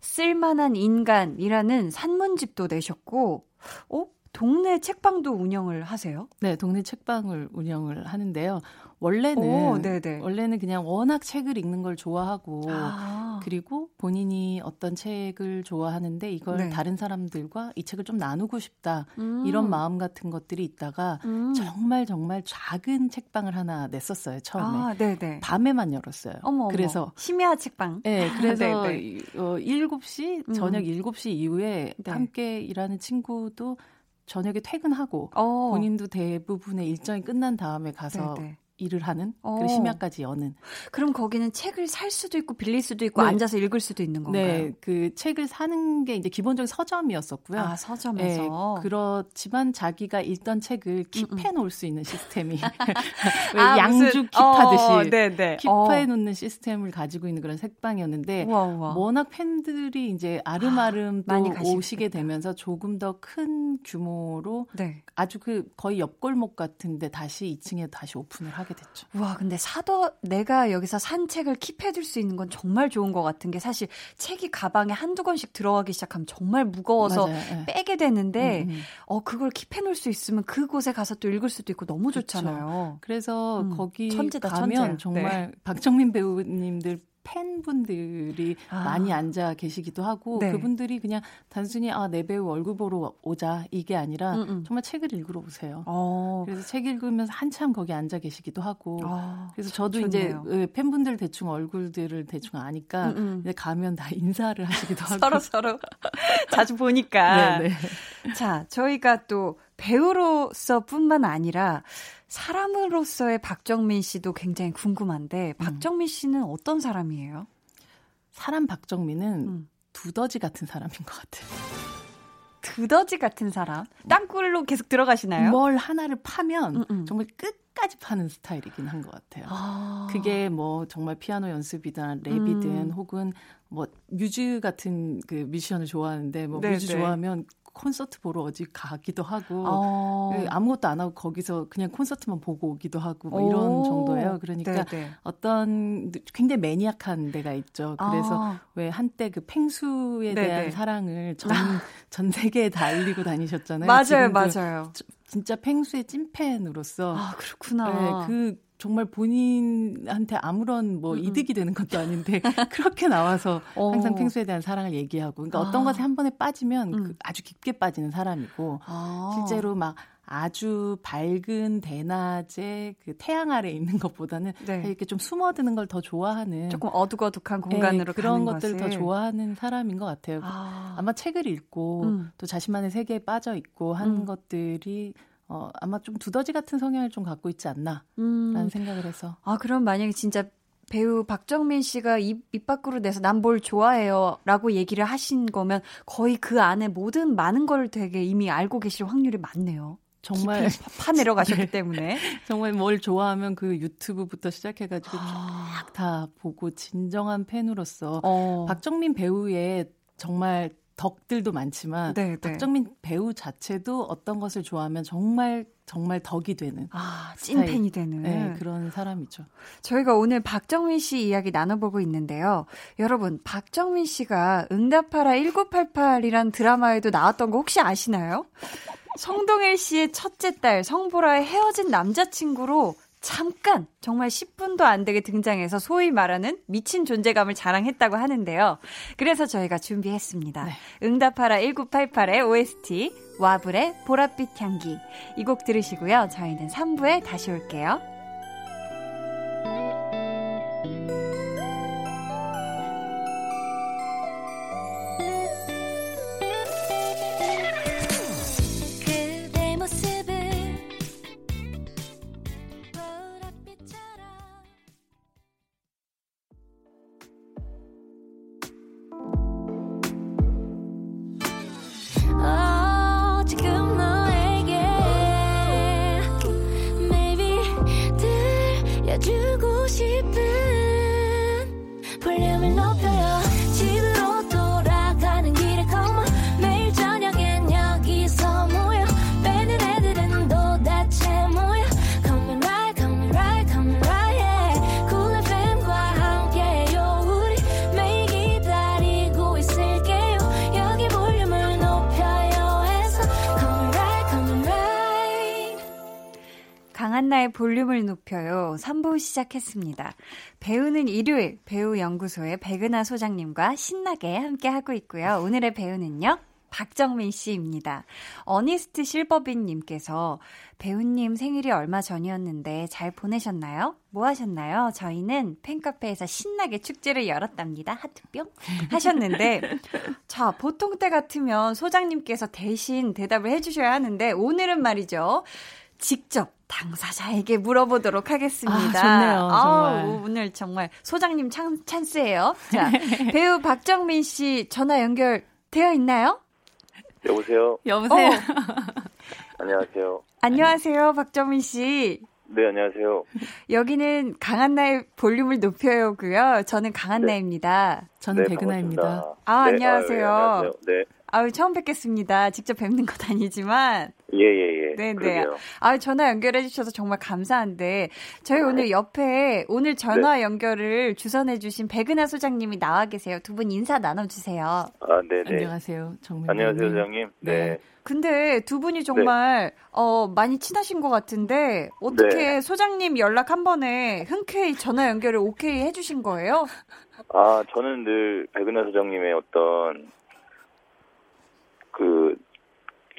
쓸만한 인간이라는 산문집도 내셨고 어? 동네 책방도 운영을 하세요? 네, 동네 책방을 운영을 하는데요. 원래는 오, 원래는 그냥 워낙 책을 읽는 걸 좋아하고 아. 그리고 본인이 어떤 책을 좋아하는데 이걸 네. 다른 사람들과 이 책을 좀 나누고 싶다 음. 이런 마음 같은 것들이 있다가 음. 정말 정말 작은 책방을 하나 냈었어요 처음에 아, 네네. 밤에만 열었어요. 어머, 그래서 어머. 심야 책방. 네, [LAUGHS] 그래서 어, 7시 음. 저녁 음. 7시 이후에 네. 함께 일하는 친구도 저녁에 퇴근하고 어. 본인도 대부분의 일정이 끝난 다음에 가서 네네. 일을 하는 어. 그 심야까지 여는. 그럼 거기는 책을 살 수도 있고 빌릴 수도 있고 네. 앉아서 읽을 수도 있는 건가요? 네, 그 책을 사는 게 이제 기본적인 서점이었었고요. 아 서점에서. 네, 그렇지만 자기가 읽던 책을 킵해 놓을 수 있는 시스템이 [LAUGHS] 아, [LAUGHS] 양주 킵하듯이 어, 네, 네. 킵해 놓는 시스템을 가지고 있는 그런 책방이었는데 우와, 우와. 워낙 팬들이 이제 아름아름 아, 또 오시게 되면서 조금 더 큰 규모로 네. 아주 그 거의 옆골목 같은데 다시 2층에 다시 오픈을 하게 됐죠. 와, 근데 사도 내가 여기서 산 책을 킵해둘 수 있는 건 정말 좋은 것 같은 게 사실 책이 가방에 한두 권씩 들어가기 시작하면 정말 무거워서 네. 빼게 되는데 음, 음. 어 그걸 킵해놓을 수 있으면 그곳에 가서 또 읽을 수도 있고 너무 좋잖아요. 그렇죠. 그래서 음, 거기 천재다, 가면 천재. 정말 네. 박정민 배우님들 팬분들이 아. 많이 앉아 계시기도 하고 네. 그분들이 그냥 단순히 아 내 배우 얼굴 보러 오자 이게 아니라 음음. 음. 정말 책을 읽으러 오세요. 어. 그래서 책 읽으면서 한참 거기 앉아 계시기도 하고 아, 그래서 저도 좋네요. 이제 팬분들 대충 얼굴들을 대충 아니까 음음. 음. 이제 가면 다 [LAUGHS] 인사를 하시기도 하고 서로 서로 [LAUGHS] 자주 보니까. 네네. 네. 자 저희가 또 배우로서뿐만 아니라 사람으로서의 박정민 씨도 굉장히 궁금한데 음. 박정민 씨는 어떤 사람이에요? 사람 박정민은 음. 두더지 같은 사람인 것 같아요. 두더지 같은 사람? 땅굴로 계속 들어가시나요? 뭘 하나를 파면 음음. 음. 정말 끝까지 파는 스타일이긴 한 것 같아요. 아. 그게 뭐 정말 피아노 연습이든 랩이든 음. 혹은 뭐 뮤즈 같은 그 뮤지션을 좋아하는데 뭐 네네. 뮤즈 네. 좋아하면 콘서트 보러 어디 가기도 하고 어. 그 아무것도 안 하고 거기서 그냥 콘서트만 보고 오기도 하고 뭐 이런 오. 정도예요. 그러니까 네네. 어떤 굉장히 매니악한 데가 있죠. 그래서 아. 왜 한때 그 팽수에 네네. 대한 사랑을 전, [LAUGHS] 전 세계에 다 알리고 다니셨잖아요. 맞아요, 맞아요. 진짜 팽수의 찐팬으로서 아 그렇구나. 네, 그 정말 본인한테 아무런 뭐 음. 이득이 되는 것도 아닌데 [LAUGHS] 그렇게 나와서 어. 항상 펭수에 대한 사랑을 얘기하고 그러니까 아. 어떤 것에 한 번에 빠지면 음. 그 아주 깊게 빠지는 사람이고 아. 실제로 막 아주 밝은 대낮에 그 태양 아래 있는 것보다는 네. 이렇게 좀 숨어드는 걸 더 좋아하는 조금 어둑어둑한 공간으로 네, 그런 것들을 더 좋아하는 사람인 것 같아요. 아. 마 책을 읽고 음. 또 자신만의 세계에 빠져 있고 하는 음. 것들이 어, 아마 좀 두더지 같은 성향을 좀 갖고 있지 않나라는 음. 생각을 해서. 아, 그럼 만약에 진짜 배우 박정민 씨가 입, 입 밖으로 내서 난 뭘 좋아해요 라고 얘기를 하신 거면 거의 그 안에 모든 많은 걸 되게 이미 알고 계실 확률이 많네요. 정말 파 내려가셨기 [LAUGHS] 네. 때문에 정말 뭘 좋아하면 그 유튜브부터 시작해가지고 아. 쫙다 보고 진정한 팬으로서 어. 박정민 배우의 정말 덕들도 많지만 네, 네. 박정민 배우 자체도 어떤 것을 좋아하면 정말 정말 덕이 되는 아, 찐팬이 되는 네, 그런 사람이죠. 저희가 오늘 박정민 씨 이야기 나눠보고 있는데요. 여러분, 박정민 씨가 응답하라 1988이란 드라마에도 나왔던 거 혹시 아시나요? 성동일 씨의 첫째 딸 성보라의 헤어진 남자친구로 잠깐 정말 10분도 안 되게 등장해서 소위 말하는 미친 존재감을 자랑했다고 하는데요. 그래서 저희가 준비했습니다. 네. 응답하라 1988의 OST 와블의 보랏빛 향기 이 곡 들으시고요. 저희는 3부에 다시 올게요. 볼륨을 높여요. 3부 시작했습니다. 배우는 일요일 배우연구소의 백은하 소장님과 신나게 함께하고 있고요. 오늘의 배우는요. 박정민 씨입니다. 어니스트 실버빈 님께서 배우님 생일이 얼마 전이었는데 잘 보내셨나요? 뭐 하셨나요? 저희는 팬카페에서 신나게 축제를 열었답니다. 하트뿅 하셨는데 자 보통 때 같으면 소장님께서 대신 대답을 해 주셔야 하는데 오늘은 말이죠. 직접 당사자에게 물어보도록 하겠습니다. 아, 좋네요. 정말. 아우, 오늘 정말 소장님 찬, 찬스예요. 자, [LAUGHS] 배우 박정민 씨 전화 연결 되어 있나요? 여보세요. 여보세요. 어. [LAUGHS] 안녕하세요. 안녕하세요, 박정민 씨. 네, 안녕하세요. 여기는 강한나의 볼륨을 높여요고요. 저는 강한나입니다. 네. 저는 네, 백은하입니다. 아, 네, 안녕하세요. 아, 안녕하세요. 네. 아유, 처음 뵙겠습니다. 직접 뵙는 것 아니지만. 예, 예, 예. 네네. 네. 아 전화 연결해주셔서 정말 감사한데, 저희 네. 오늘 옆에 오늘 전화 네. 연결을 주선해주신 백은하 소장님이 나와 계세요. 두 분 인사 나눠주세요. 아, 네네. 안녕하세요. 정민 안녕하세요, 소장님. 네. 네. 근데 두 분이 정말 네. 어 많이 친하신 것 같은데 어떻게 네. 소장님 연락 한 번에 흔쾌히 전화 연결을 오케이 해주신 거예요? 아 저는 늘 백은하 소장님의 어떤 그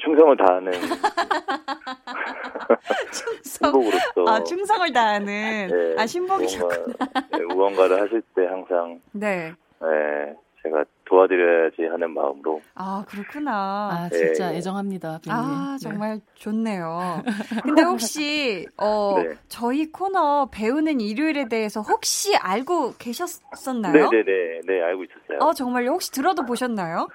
충성을 다하는 [LAUGHS] 충성. 신복으로서 아 충성을 다하는 네, 아 신복이셨구나. 무언가, 네, 무언가를 하실 때 항상 네. 네 제가 도와드려야지 하는 마음으로. 아, 그렇구나. 아, 진짜 네. 애정합니다. 아, 네. 정말 네. 좋네요. [LAUGHS] 근데 혹시, 어, 네. 저희 코너 배우는 일요일에 대해서 혹시 알고 계셨었나요? 네네네. 네, 알고 있었어요. 어, 정말요? 혹시 들어도 보셨나요?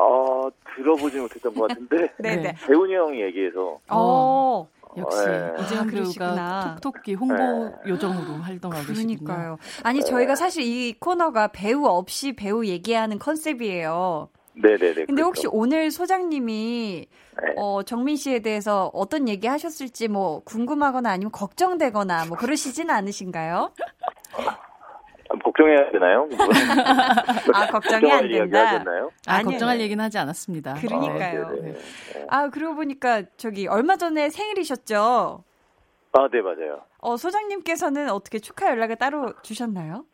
어, 들어보지 못했던 것 같은데. 네네. [LAUGHS] 배훈이 형이 얘기해서. 어. 역시 네. 이재현 배우가 톡톡히 홍보 네. 요정으로 활동하고 계시군요. 그러니까요. 아니 저희가 사실 이 코너가 배우 없이 배우 얘기하는 컨셉이에요. 네네네. 근데 혹시 그렇죠. 오늘 소장님이 네. 어, 정민 씨에 대해서 어떤 얘기 하셨을지 뭐 궁금하거나 아니면 걱정되거나 뭐 그러시진 않으신가요? [LAUGHS] 걱정해야 되나요? [LAUGHS] 아, 걱정이 안 된다. 아, 아니, 걱정할 얘기는 하지 않았습니다. 그러니까요. 아, 네. 아, 그러고 보니까 저기 얼마 전에 생일이셨죠? 아, 네, 맞아요. 어, 소장님께서는 어떻게 축하 연락을 따로 주셨나요?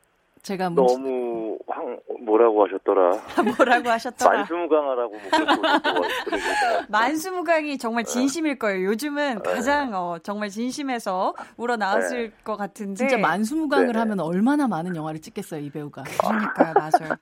제가 너무 황 뭐라고 하셨더라. [LAUGHS] 뭐라고 하셨더라. 만수무강하라고 [LAUGHS] 만수무강이 정말 진심일 거예요. 요즘은 네. 가장 어, 정말 진심에서 우러 나왔을 네. 것 같은데. 진짜 만수무강을 네. 하면 얼마나 많은 영화를 찍겠어요, 이 배우가. [LAUGHS] 그러니까요, 맞아요.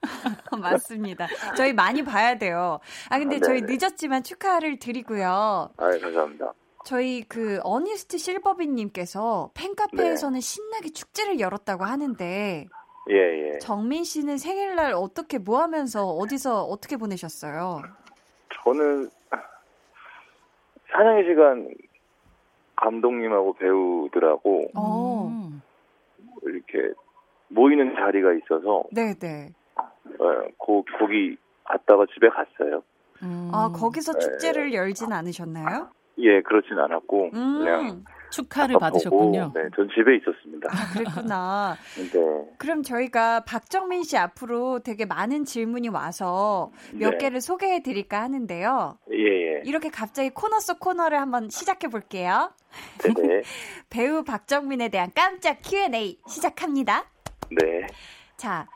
맞습니다. 저희 많이 봐야 돼요. 아 근데 저희 늦었지만 축하를 드리고요. 아, 감사합니다. 저희 그 어니스트 실버비님께서 팬카페에서는 네. 신나게 축제를 열었다고 하는데 예, 예. 정민 씨는 생일날 어떻게 뭐 하면서 어디서 어떻게 보내셨어요? 저는 사냥의 시간 감독님하고 배우들하고 어. 이렇게 모이는 자리가 있어서 네네. 네. 어, 거, 거기 갔다가 집에 갔어요. 음. 아 거기서 축제를 네. 열진 않으셨나요? 예, 그렇진 않았고 음. 그냥 축하를 받으셨군요. 네, 전 집에 있었습니다. 아, 그랬구나. [LAUGHS] 네. 그럼 저희가 박정민 씨 앞으로 되게 많은 질문이 와서 몇 네. 개를 소개해 드릴까 하는데요. 예, 예. 이렇게 갑자기 코너 속 코너를 한번 시작해 볼게요. 네. [LAUGHS] 배우 박정민에 대한 깜짝 Q&A 시작합니다. 네. 자,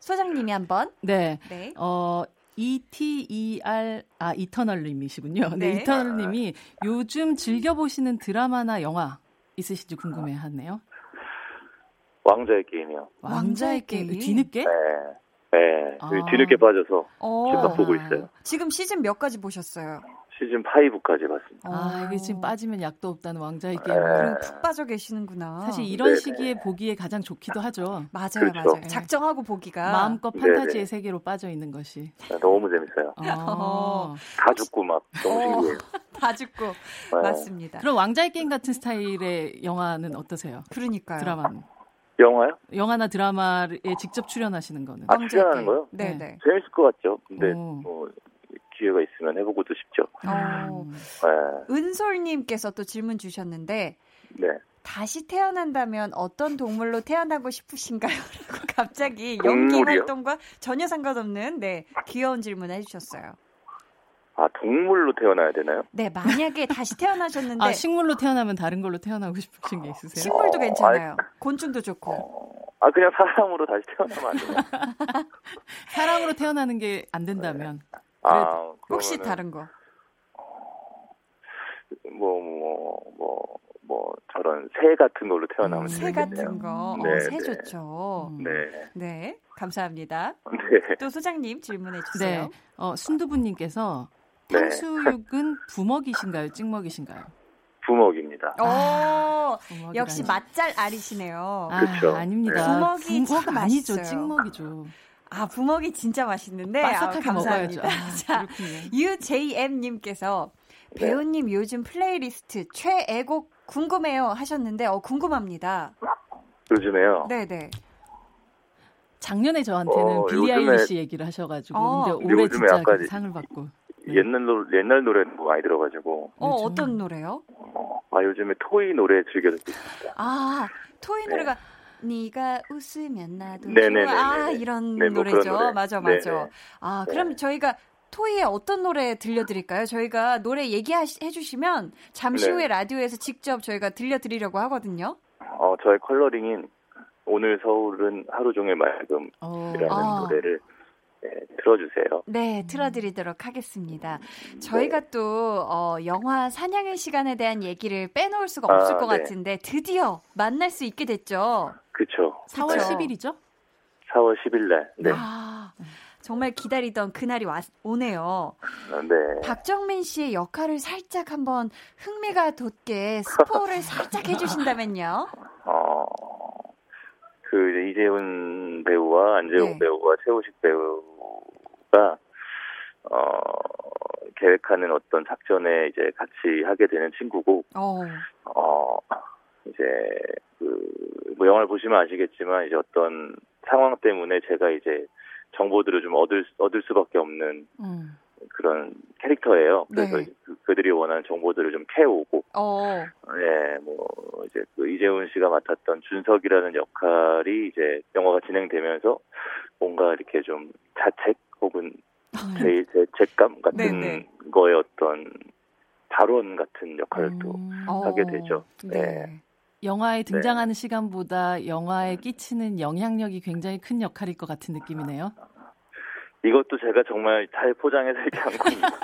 소장님이 한번. 네. 네. 어, ETER 아 이터널 님이시군요. 네, 네 이터널 님이 요즘 즐겨 보시는 드라마나 영화 있으신지 궁금해 하네요. 왕좌의 게임이요. 왕좌의 게임 뒤늦게? 네. 네. 아. 뒤늦게 빠져서 지금 어. 보고 있어요. 지금 시즌 몇까지 보셨어요? 시즌 5까지 봤습니다. 아, 이게 지금 빠지면 약도 없다는 왕자의 게임. 네. 그럼 푹 빠져 계시는구나. 사실 이런 네네. 시기에 보기에 가장 좋기도 하죠. 맞아요, 그렇죠. 맞아요. 작정하고 보기가. 마음껏 판타지의 네네. 세계로 빠져 있는 것이. 네, 너무 재밌어요. [LAUGHS] 어. 다 죽고 막 너무 어. 신기해요. [LAUGHS] 다 죽고. 네. 맞습니다. 그럼 왕자의 게임 같은 스타일의 영화는 어떠세요? 그러니까요. 드라마는. 영화요? 영화나 드라마에 직접 출연하시는 거는. 아, 출연하는 거요? 네, 네. 재밌을 것 같죠. 근데 오. 뭐 기회가 있으면 해보고도 싶죠. 어. 네. 은솔님께서 또 질문 주셨는데, 네. 다시 태어난다면 어떤 동물로 태어나고 싶으신가요? [LAUGHS] 라고 갑자기 연기 활동과 전혀 상관없는 네 귀여운 질문 해주셨어요. 아 동물로 태어나야 되나요? 네 만약에 다시 태어나셨는데 [LAUGHS] 아 식물로 태어나면 다른 걸로 태어나고 싶으신 게 있으세요? 식물도 어, 괜찮아요. 아, 곤충도 좋고. 어, 아 그냥 사람으로 다시 태어나면 안 돼요? [LAUGHS] 사람으로 태어나는 게 안 된다면. 네. 아, 혹시 다른 거? 뭐, 뭐, 뭐, 뭐, 저런 새 같은 걸로 태어나면 음, 새 같은 거. 네, 어, 새 네. 좋죠. 네. 네. 감사합니다. 네. 또 소장님 질문해 주세요. 네. 어, 순두부님께서 네. 탕수육은 부먹이신가요? 찍먹이신가요? 부먹입니다. 오, 아, 역시 맛잘알이시네요. 아, 그렇죠. 아닙니다. 부먹이 참 아니죠. 찍먹이죠. 아, 부먹이 진짜 맛있는데. 바삭하게 아, 감사합니다. [LAUGHS] 아, 자, UJM님께서 네. 배우님 요즘 플레이리스트 최애곡 궁금해요 하셨는데, 어, 궁금합니다. 요즘에요? 네네. 작년에 저한테는 어, 빌리 아일리시 얘기를 하셔가지고 어. 근데 올해 진짜 그 상을 받고 네. 옛날 노 옛날 노래 많이 들어가지고 어 네, 어떤 노래요? 어, 아 요즘에 토이 노래 즐겨 듣고 있습니다. 아 토이 네. 노래가 네가 웃으면 나도 네네네 좋아. 아 이런 네, 뭐 노래죠. 노래. 맞아 맞아. 네네. 아 그럼 네. 저희가 토이의 어떤 노래 들려드릴까요? 저희가 노래 얘기해 주시면 잠시 네. 후에 라디오에서 직접 저희가 들려드리려고 하거든요. 어 저의 컬러링인 오늘 서울은 하루 종일 맑음이라는 아. 노래를 네, 틀어주세요. 네, 틀어드리도록 하겠습니다. 저희가 네. 또 어, 영화 사냥의 시간에 대한 얘기를 빼놓을 수가 없을 아, 것 네. 같은데 드디어 만날 수 있게 됐죠. 그렇죠. 4월 10일이죠? 4월 10일 날. 네. 아, 정말 기다리던 그날이 와, 오네요. 아, 네. 박정민 씨의 역할을 살짝 한번 흥미가 돋게 스포를 살짝 해주신다면요. 어, 그 이재훈 배우와 안재홍 네. 배우와 최우식 배우가 어 계획하는 어떤 작전에 이제 같이 하게 되는 친구고 어, 어 이제 그뭐 영화를 보시면 아시겠지만 이제 어떤 상황 때문에 제가 이제 정보들을 좀 얻을 얻을 수밖에 없는 음. 그런 캐릭터예요. 그래서 네. 그, 들이 원하는 정보들을 좀 캐오고, 어. 예, 뭐 이제 그 이재훈 씨가 맡았던 준석이라는 역할이 이제 영화가 진행되면서 뭔가 이렇게 좀 자책 혹은 제, 제 죄감 같은 네네. 네. 거에 어떤 발언 같은 역할을 또 음. 하게 되죠. 네. 네. 영화에 등장하는 네. 시간보다 영화에 끼치는 영향력이 굉장히 큰 역할일 것 같은 느낌이네요. 이것도 제가 정말 잘 포장해서 얘기한 겁니다.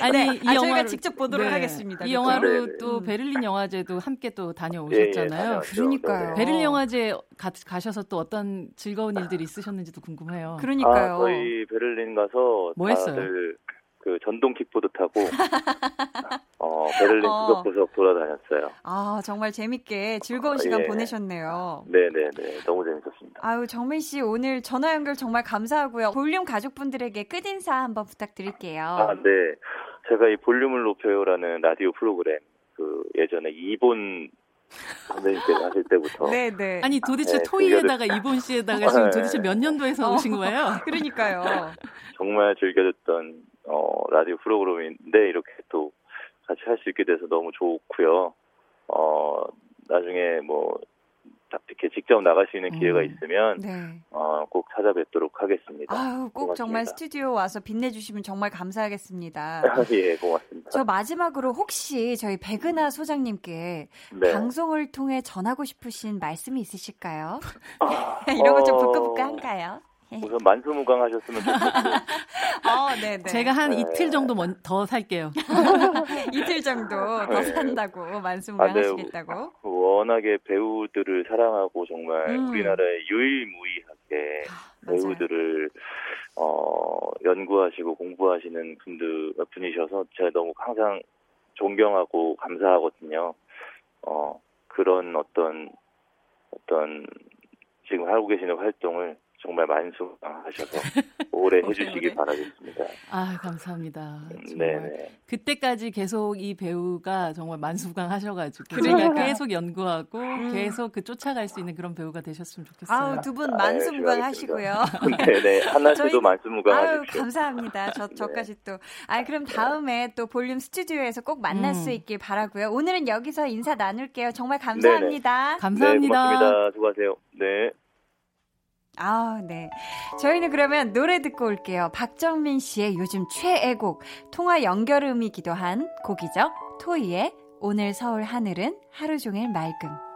아니, 네, 이 아, 영화 가 직접 보도록 네. 하겠습니다. 이 영화로 네, 또 베를린 영화제도 함께 또 다녀오셨잖아요. 예, 예, 그러니까요. 베를린 영화제 가, 가셔서 또 어떤 즐거운 일들이 있으셨는지도 궁금해요. 그러니까요. 아, 저희 베를린 가서 뭐 했어요? 그 전동 킥보드 타고 [LAUGHS] 어, 베를린 어. 구석구석 돌아다녔어요. 아 정말 재밌게 즐거운 시간 예. 보내셨네요. 네네네 너무 재밌었습니다. 아유 정민 씨 오늘 전화 연결 정말 감사하고요. 볼륨 가족분들에게 끝 인사 한번 부탁드릴게요. 아 네, 제가 이 볼륨을 높여요라는 라디오 프로그램 그 예전에 이본 선생님께서 [LAUGHS] 하실 때부터. 네네. 아니 도대체 네, 토이에다가 이본 씨에다가 지금 도대체 몇 년도에서 어. 오신 거예요? [LAUGHS] 그러니까요. [LAUGHS] 정말 즐겨 듣던 어, 라디오 프로그램인데 이렇게 또 같이 할 수 있게 돼서 너무 좋고요. 어, 나중에 뭐 이렇게 직접 나갈 수 있는 기회가 음. 있으면 네. 어, 꼭 찾아뵙도록 하겠습니다. 아유, 꼭 고맙습니다. 정말 스튜디오 와서 빛내주시면 정말 감사하겠습니다. [LAUGHS] 예, 고맙습니다. 저 마지막으로 혹시 저희 백은하 소장님께 네. 방송을 통해 전하고 싶으신 말씀이 있으실까요? 아, [LAUGHS] 이런 거좀 어... 부끄부끄한가요? 우선 만수무강 하셨으면 좋겠고. [LAUGHS] 어, 네, 네. 제가 한 네. 이틀 정도 더 살게요. [LAUGHS] 이틀 정도 더 네. 산다고 만수무강 아, 네. 하시겠다고. 워낙에 배우들을 사랑하고 정말 음. 우리나라에 유일무이하게 아, 배우들을 어, 연구하시고 공부하시는 분들 분이셔서 제가 너무 항상 존경하고 감사하거든요. 어, 그런 어떤 어떤 지금 하고 계시는 활동을 정말 만수하셔서 오래 [LAUGHS] 해주시기 바라겠습니다. 아 감사합니다. 네. 그때까지 계속 이 배우가 정말 만수강하셔가지고 그러니까 계속 연구하고 음. 계속 그 쫓아갈 수 있는 그런 배우가 되셨으면 좋겠어요. 아우 두분 아, 만수무강하시고요. [LAUGHS] 네네 하나 씨도 만수무강하십시오. 감사합니다. 저 [LAUGHS] 네. 저까지 또. 아 그럼 다음에 또 볼륨 스튜디오에서 꼭 만날 음. 수 있길 바라고요. 오늘은 여기서 인사 나눌게요. 정말 감사합니다. 네네. 감사합니다. 네, 고맙습니다. 수고하세요. 네. 아, 네. 저희는 그러면 노래 듣고 올게요. 박정민 씨의 요즘 최애곡, 통화 연결음이기도 한 곡이죠. 토이의 오늘 서울 하늘은 하루 종일 맑음.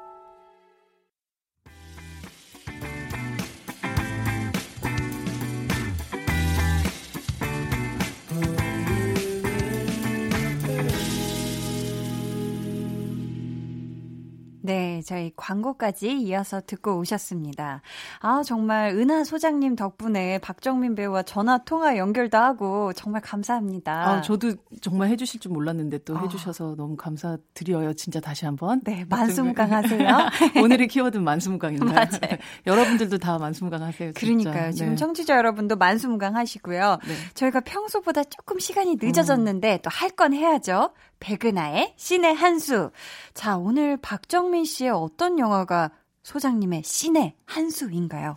네, 저희 광고까지 이어서 듣고 오셨습니다. 아, 정말 은하 소장님 덕분에 박정민 배우와 전화 통화 연결도 하고 정말 감사합니다. 아, 저도 정말 해주실 줄 몰랐는데 또 어. 해주셔서 너무 감사드려요. 진짜 다시 한번. 네, 만수무강 하세요. [LAUGHS] 오늘의 키워드는 만수무강인가요? 맞아요. [LAUGHS] 여러분들도 다 만수무강 하세요. 진짜. 그러니까요. 지금 네. 청취자 여러분도 만수무강 하시고요. 네. 저희가 평소보다 조금 시간이 늦어졌는데 음. 또할 건 해야죠. 백은하의 신의 한수. 자, 오늘 박정민 씨의 어떤 영화가 소장님의 신의 한수인가요?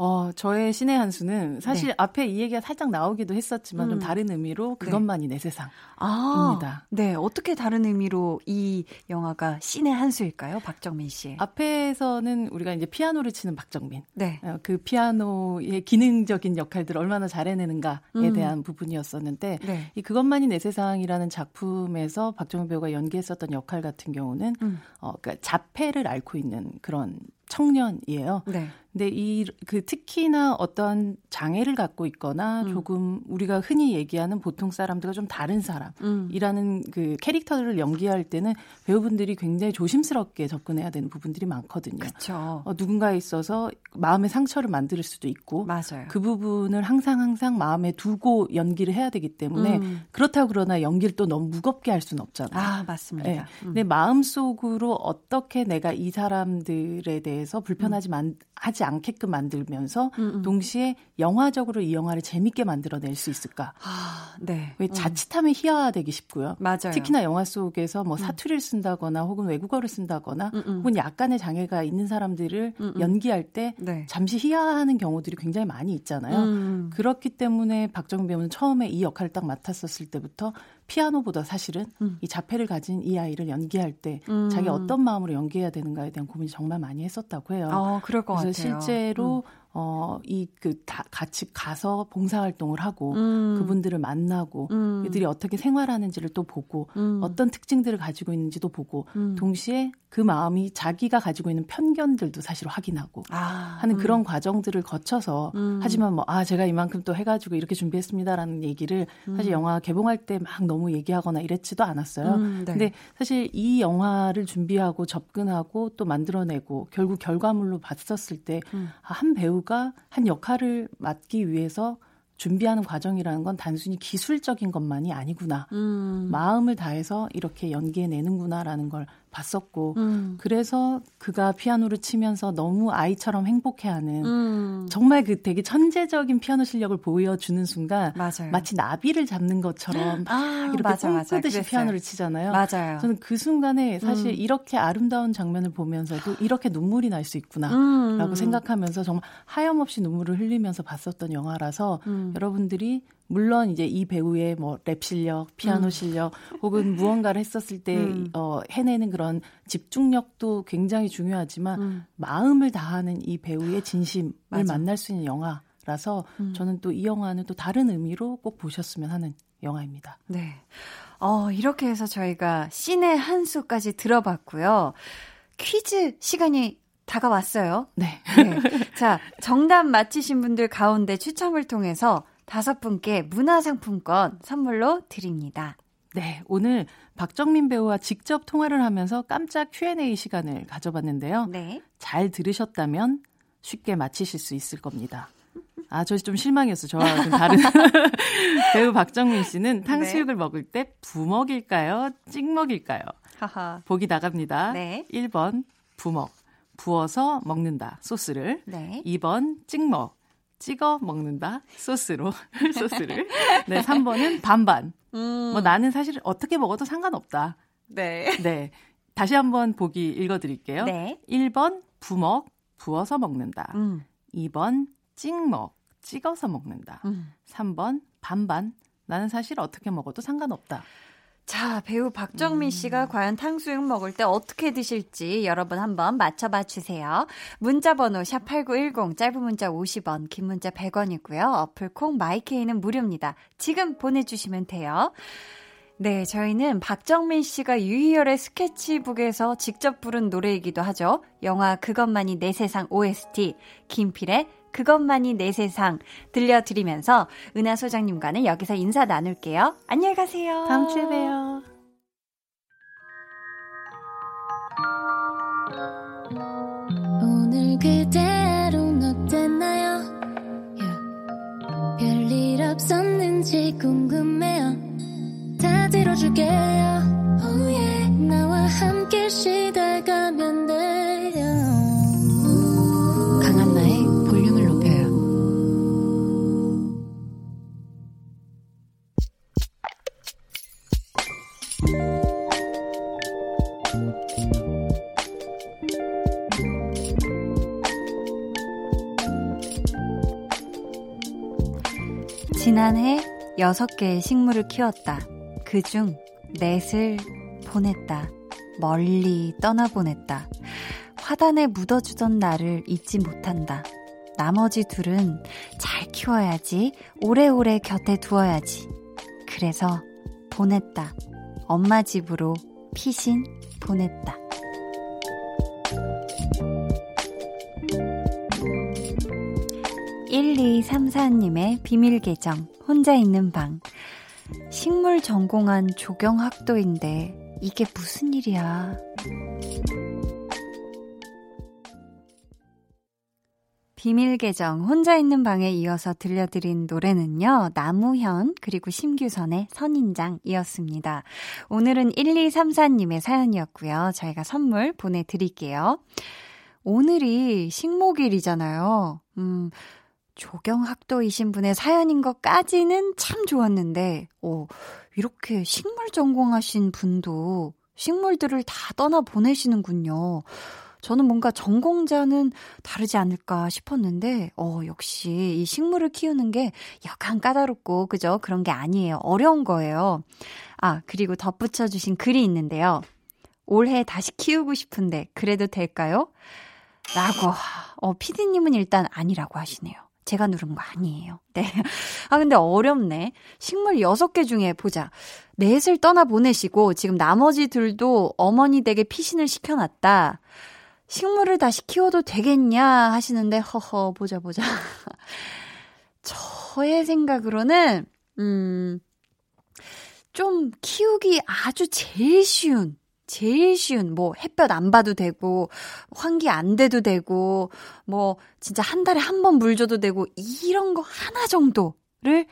어, 저의 신의 한 수는 사실 네. 앞에 이 얘기가 살짝 나오기도 했었지만 음. 좀 다른 의미로 네. 그것만이 네. 내 세상입니다. 아, 네, 어떻게 다른 의미로 이 영화가 신의 한 수일까요, 박정민 씨? 앞에서는 우리가 이제 피아노를 치는 박정민, 네, 어, 그 피아노의 기능적인 역할들을 얼마나 잘해내는가에 음. 대한 부분이었었는데 네. 이 그것만이 내 세상이라는 작품에서 박정민 배우가 연기했었던 역할 같은 경우는 음. 어, 그러니까 자폐를 앓고 있는 그런 청년이에요. 네. 근데 이 그 특히나 어떤 장애를 갖고 있거나 음. 조금 우리가 흔히 얘기하는 보통 사람들과 좀 다른 사람이라는 음. 그 캐릭터를 연기할 때는 배우분들이 굉장히 조심스럽게 접근해야 되는 부분들이 많거든요. 그렇죠. 어, 누군가에 있어서 마음의 상처를 만들 수도 있고 맞아요. 그 부분을 항상 항상 마음에 두고 연기를 해야 되기 때문에 음. 그렇다고 그러나 연기를 또 너무 무겁게 할 수는 없잖아요. 아 맞습니다. 네. 음. 내 마음 속으로 어떻게 내가 이 사람들에 대해 서 불편하지 만, 하지 않게끔 만들면서 음, 음. 동시에 영화적으로 이 영화를 재밌게 만들어낼 수 있을까? 아, 네. 왜 음. 자칫하면 희화화되기 쉽고요. 맞아요. 특히나 영화 속에서 뭐 음. 사투리를 쓴다거나 혹은 외국어를 쓴다거나 음, 혹은 약간의 장애가 있는 사람들을 연기할 때 네. 잠시 희화화하는 경우들이 굉장히 많이 있잖아요. 그렇기 때문에 박정민 배우는 처음에 이 역할을 딱 맡았었을 때부터 피아노보다 사실은 음. 이 자폐를 가진 이 아이를 연기할 때 음. 자기 어떤 마음으로 연기해야 되는가에 대한 고민을 정말 많이 했었다고 해요. 어, 그럴 것 그래서 같아요. 실제로 음. 어, 이, 그, 다 같이 가서 봉사활동을 하고, 음. 그분들을 만나고, 음. 이들이 어떻게 생활하는지를 또 보고, 음. 어떤 특징들을 가지고 있는지도 보고, 음. 동시에 그 마음이 자기가 가지고 있는 편견들도 사실 확인하고, 아, 하는 음. 그런 과정들을 거쳐서, 음. 하지만 뭐, 아, 제가 이만큼 또 해가지고 이렇게 준비했습니다라는 얘기를 사실 영화 개봉할 때 막 너무 얘기하거나 이랬지도 않았어요. 네. 근데 사실 이 영화를 준비하고 접근하고 또 만들어내고, 결국 결과물로 봤었을 때, 아, 한 배우가 배우가 한 역할을 맡기 위해서 준비하는 과정이라는 건 단순히 기술적인 것만이 아니구나. 음. 마음을 다해서 이렇게 연기해내는구나라는 걸 봤었고 음. 그래서 그가 피아노를 치면서 너무 아이처럼 행복해하는 음. 정말 그 되게 천재적인 피아노 실력을 보여주는 순간 맞아요. 마치 나비를 잡는 것처럼 아, 이렇게 맞아, 꿈꾸듯이 맞아. 피아노를 치잖아요. 맞아요. 저는 그 순간에 사실 음. 이렇게 아름다운 장면을 보면서도 이렇게 눈물이 날 수 있구나라고 음. 생각하면서 정말 하염없이 눈물을 흘리면서 봤었던 영화라서 음. 여러분들이 물론 이제 이 배우의 뭐 랩 실력, 피아노 음. 실력 혹은 무언가를 했었을 때 음. 어, 해내는 그런 집중력도 굉장히 중요하지만 음. 마음을 다하는 이 배우의 진심을 맞아. 만날 수 있는 영화라서 음. 저는 또 이 영화는 또 다른 의미로 꼭 보셨으면 하는 영화입니다. 네. 어, 이렇게 해서 저희가 신의 한 수까지 들어봤고요. 퀴즈 시간이 다가왔어요. 네. 네. 자, 정답 맞히신 분들 가운데 추첨을 통해서 다섯 분께 문화상품권 선물로 드립니다. 네, 오늘 박정민 배우와 직접 통화를 하면서 깜짝 Q&A 시간을 가져봤는데요. 네. 잘 들으셨다면 쉽게 맞히실 수 있을 겁니다. 아, 저 좀 실망이었어요. 저와 좀 다른. [LAUGHS] 배우 박정민 씨는 탕수육을 네. 먹을 때 부먹일까요? 찍먹일까요? 하하. 보기 나갑니다. 네. 1번 부먹. 부어서 먹는다. 소스를. 네. 2번 찍먹. 찍어 먹는다. 소스로. [LAUGHS] 소스를. 네 3번은 반반. 음. 뭐 나는 사실 어떻게 먹어도 상관없다. 네. 네. 다시 한번 보기 읽어드릴게요. 네. 1번 부먹 부어서 먹는다. 음. 2번 찍먹 찍어서 먹는다. 음. 3번 반반. 나는 사실 어떻게 먹어도 상관없다 자, 배우 박정민 씨가 음. 과연 탕수육 먹을 때 어떻게 드실지 여러분 한번 맞춰봐 주세요. 문자 번호 샵8910 짧은 문자 50원, 긴 문자 100원이고요. 어플 콩 마이케이는 무료입니다. 지금 보내 주시면 돼요. 네, 저희는 박정민 씨가 유희열의 스케치북에서 직접 부른 노래이기도 하죠. 영화 그것만이 내 세상 OST 김필의 그것만이 내 세상 들려드리면서 은하 소장님과는 여기서 인사 나눌게요. 안녕히 가세요. 다음 주에 봬요. 오늘 그대로 어땠나요? Yeah. 별일 없었는지 궁금해요. 다 들어줄게요. Oh yeah. 나와 함께 쉬다가면 돼. 지난해 6개의 식물을 키웠다. 그 중 넷을 보냈다. 멀리 떠나보냈다. 화단에 묻어주던 나를 잊지 못한다. 나머지 둘은 잘 키워야지, 오래오래 곁에 두어야지. 그래서 보냈다. 엄마 집으로 피신 보냈다. 1234님의 비밀 계정, 혼자 있는 방. 식물 전공한 조경학도인데, 이게 무슨 일이야. 비밀 계정, 혼자 있는 방에 이어서 들려드린 노래는요, 나무현, 그리고 심규선의 선인장이었습니다. 오늘은 1234님의 사연이었고요. 저희가 선물 보내드릴게요. 오늘이 식목일이잖아요. 음, 조경학도이신 분의 사연인 것까지는 참 좋았는데, 오, 이렇게 식물 전공하신 분도 식물들을 다 떠나 보내시는군요. 저는 뭔가 전공자는 다르지 않을까 싶었는데, 어, 역시 이 식물을 키우는 게 약간 까다롭고, 그죠? 그런 게 아니에요. 어려운 거예요. 아, 그리고 덧붙여주신 글이 있는데요. 올해 다시 키우고 싶은데, 그래도 될까요? 라고, 어, 피디님은 일단 아니라고 하시네요. 제가 누른 거 아니에요. [LAUGHS] 네. 아, 근데 어렵네. 식물 6개 중에 보자. 넷을 떠나보내시고, 지금 나머지 둘도 어머니 댁에 피신을 시켜놨다. 식물을 다시 키워도 되겠냐 하시는데, 허허, 보자, 보자. [LAUGHS] 저의 생각으로는, 음, 좀 키우기 아주 제일 쉬운, 제일 쉬운, 뭐, 햇볕 안 봐도 되고, 환기 안 돼도 되고, 뭐, 진짜 한 달에 한 번 물 줘도 되고, 이런 거 하나 정도를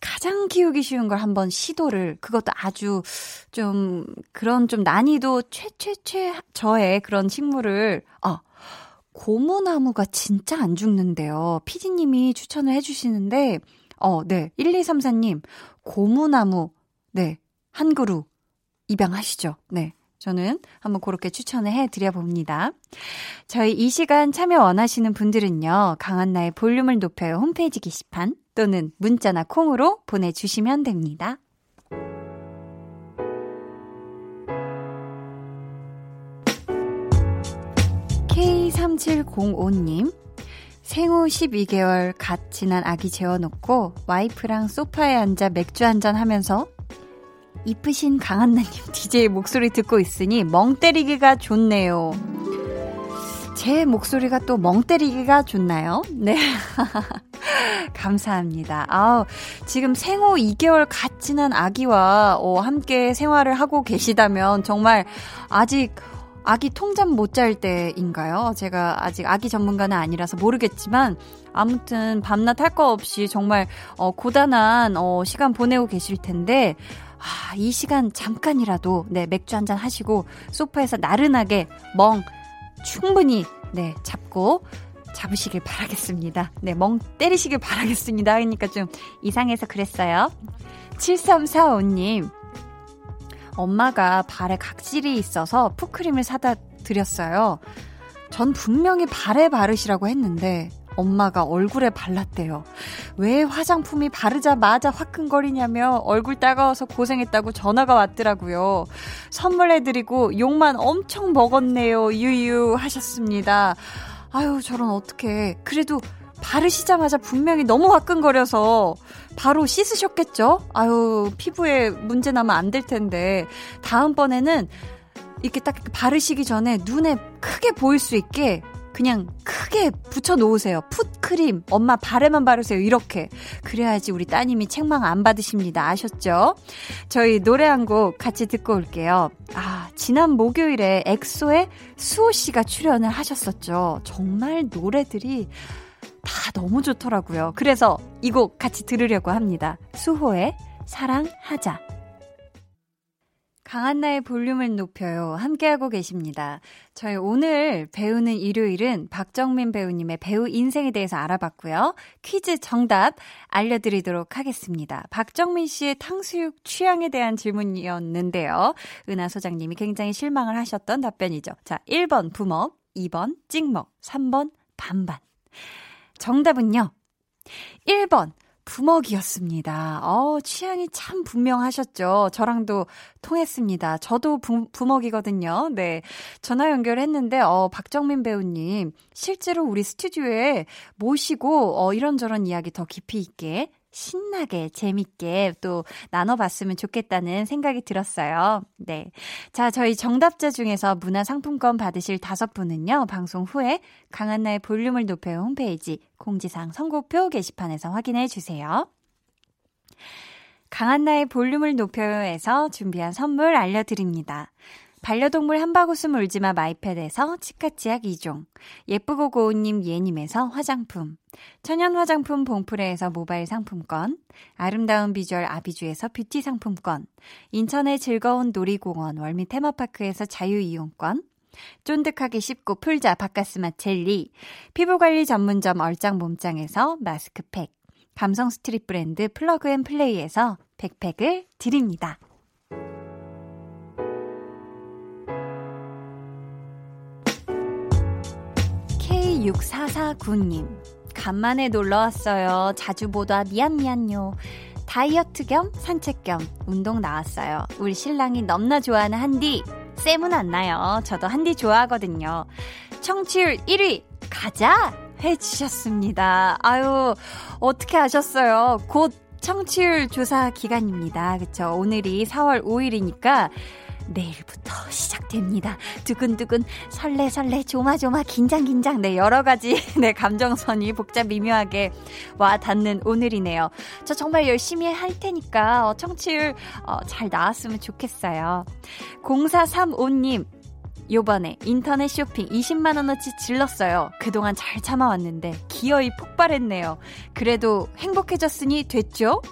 가장 키우기 쉬운 걸 한번 시도를, 그것도 아주 좀, 그런 좀 난이도 최최최 저의 그런 식물을, 아, 고무나무가 진짜 안 죽는데요. 피디님이 추천을 해주시는데, 어, 네. 1234님, 고무나무, 네. 한 그루 입양하시죠. 네. 저는 한번 그렇게 추천을 해드려 봅니다. 저희 이 시간 참여 원하시는 분들은요, 강한나의 볼륨을 높여요 홈페이지 게시판 또는 문자나 콩으로 보내주시면 됩니다. K3705님, 생후 12개월 갓 지난 아기 재워놓고 와이프랑 소파에 앉아 맥주 한잔 하면서 이쁘신 강한나님 [LAUGHS] DJ 목소리 듣고 있으니 멍 때리기가 좋네요. 제 목소리가 또 멍 때리기가 좋나요? 네. [LAUGHS] 감사합니다. 아우, 지금 생후 2개월 갓 지난 아기와 어, 함께 생활을 하고 계시다면 정말 아직 아기 통잠 못 잘 때인가요? 제가 아직 아기 전문가는 아니라서 모르겠지만 아무튼 밤낮 할 거 없이 정말 어, 고단한 어, 시간 보내고 계실 텐데 아, 이 시간 잠깐이라도 네, 맥주 한잔 하시고 소파에서 나른하게 멍 충분히 네, 잡고 잡으시길 바라겠습니다. 네, 멍 때리시길 바라겠습니다. 그러니까 좀 이상해서 그랬어요. 7345님. 엄마가 발에 각질이 있어서 푸크림을 사다 드렸어요. 전 분명히 발에 바르시라고 했는데 엄마가 얼굴에 발랐대요. 왜 화장품이 바르자마자 화끈거리냐며 얼굴 따가워서 고생했다고 전화가 왔더라고요. 선물해드리고 욕만 엄청 먹었네요. 유유 하셨습니다. 아유, 저런 어떡해. 그래도 바르시자마자 분명히 너무 화끈거려서 바로 씻으셨겠죠? 아유, 피부에 문제 나면 안 될 텐데. 다음번에는 이렇게 딱 바르시기 전에 눈에 크게 보일 수 있게 그냥 크게 붙여 놓으세요. 풋크림. 엄마 발에만 바르세요. 이렇게. 그래야지 우리 따님이 책망 안 받으십니다. 아셨죠? 저희 노래 한 곡 같이 듣고 올게요. 아, 지난 목요일에 엑소의 수호 씨가 출연을 하셨었죠. 정말 노래들이 다 너무 좋더라고요. 그래서 이 곡 같이 들으려고 합니다. 수호의 사랑하자. 강한나의 볼륨을 높여요. 함께하고 계십니다. 저희 오늘 배우는 일요일은 박정민 배우님의 배우 인생에 대해서 알아봤고요. 퀴즈 정답 알려드리도록 하겠습니다. 박정민 씨의 탕수육 취향에 대한 질문이었는데요. 은하 소장님이 굉장히 실망을 하셨던 답변이죠. 자, 1번 부먹, 2번 찍먹, 3번 반반. 정답은요. 1번 부먹이었습니다. 어, 취향이 참 분명하셨죠. 저랑도 통했습니다. 저도 부, 부먹이거든요. 네. 전화 연결했는데, 어, 박정민 배우님, 실제로 우리 스튜디오에 모시고, 어, 이런저런 이야기 더 깊이 있게 신나게 재밌게 또 나눠봤으면 좋겠다는 생각이 들었어요. 네. 자, 저희 정답자 중에서 문화상품권 받으실 다섯 분은요, 방송 후에 강한나의 볼륨을 높여요 홈페이지 공지사항 선곡표 게시판에서 확인해 주세요. 강한나의 볼륨을 높여요에서 준비한 선물 알려드립니다. 반려동물 한바구음 울지마 마이패드에서 치카치약 2종, 예쁘고 고운님 예님에서 화장품, 천연 화장품 봉프레에서 모바일 상품권, 아름다운 비주얼 아비주에서 뷰티 상품권, 인천의 즐거운 놀이공원 월미 테마파크에서 자유이용권, 쫀득하게 씹고 풀자 박카스맛 젤리, 피부관리 전문점 얼짱 몸짱에서 마스크팩, 감성 street 브랜드 플러그앤플레이에서 백팩을 드립니다. K6449님, 간만에 놀러 왔어요. 자주 못 와 미안 미안요. 다이어트 겸 산책 겸 운동 나왔어요. 우리 신랑이 넘나 좋아하는 한디. 쌤은 안 나요. 저도 한디 좋아하거든요. 청취율 1위 가자 해주셨습니다. 아유 어떻게 아셨어요? 곧 청취율 조사 기간입니다. 그쵸? 오늘이 4월 5일이니까 내일부터 시작됩니다. 두근두근 설레 설레 조마조마 긴장 긴장 네 여러 가지 [LAUGHS] 네 감정선이 복잡 미묘하게 와 닿는 오늘이네요. 저 정말 열심히 할 테니까 어, 청취율 어, 잘 나왔으면 좋겠어요. 0435님 요번에 인터넷 쇼핑 20만원어치 질렀어요. 그동안 잘 참아왔는데 기어이 폭발했네요. 그래도 행복해졌으니 됐죠?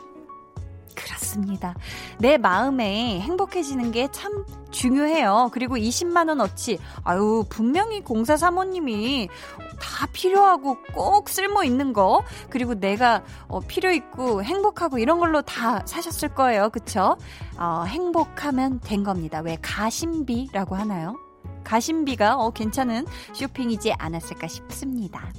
그렇습니다. 내 마음에 행복해지는 게 참 중요해요. 그리고 20만원 어치, 아유, 분명히 공사 사모님이 다 필요하고 꼭 쓸모 있는 거, 그리고 내가 어, 필요 있고 행복하고 이런 걸로 다 사셨을 거예요. 그쵸? 어, 행복하면 된 겁니다. 왜 가심비라고 하나요? 가심비가 어, 괜찮은 쇼핑이지 않았을까 싶습니다.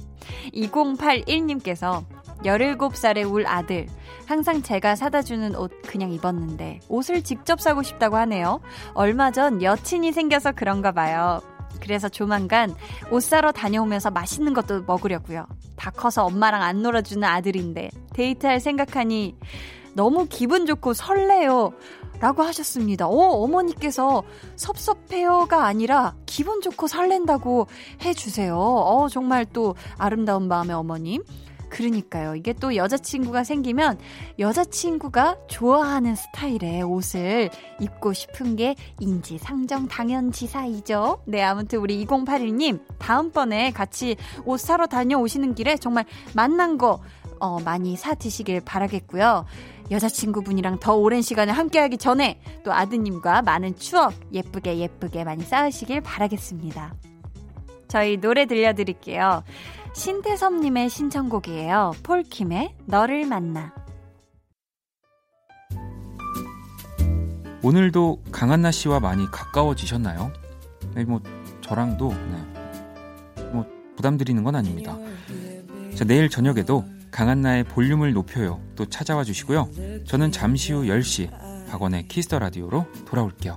2081님께서 17살의 울 아들. 항상 제가 사다 주는 옷 그냥 입었는데 옷을 직접 사고 싶다고 하네요. 얼마 전 여친이 생겨서 그런가 봐요. 그래서 조만간 옷 사러 다녀오면서 맛있는 것도 먹으려고요. 다 커서 엄마랑 안 놀아주는 아들인데 데이트할 생각하니 너무 기분 좋고 설레요. 라고 하셨습니다. 어, 어머니께서 섭섭해요가 아니라 기분 좋고 설렌다고 해주세요. 어, 정말 또 아름다운 마음의 어머님. 그러니까요. 이게 또 여자친구가 생기면 여자친구가 좋아하는 스타일의 옷을 입고 싶은 게 인지상정 당연지사이죠. 네, 아무튼 우리 2081님, 다음번에 같이 옷 사러 다녀오시는 길에 정말 만난 거, 어, 많이 사 드시길 바라겠고요. 여자친구분이랑 더 오랜 시간을 함께하기 전에 또 아드님과 많은 추억 예쁘게 예쁘게 많이 쌓으시길 바라겠습니다. 저희 노래 들려드릴게요. 신태섭님의 신청곡이에요. 폴킴의 너를 만나. 오늘도 강한나 씨와 많이 가까워지셨나요? 네, 뭐 저랑도 네. 뭐 부담드리는 건 아닙니다. 자, 내일 저녁에도 강한나의 볼륨을 높여요. 또 찾아와 주시고요. 저는 잠시 후 10시 박원의 키스 더 라디오로 돌아올게요.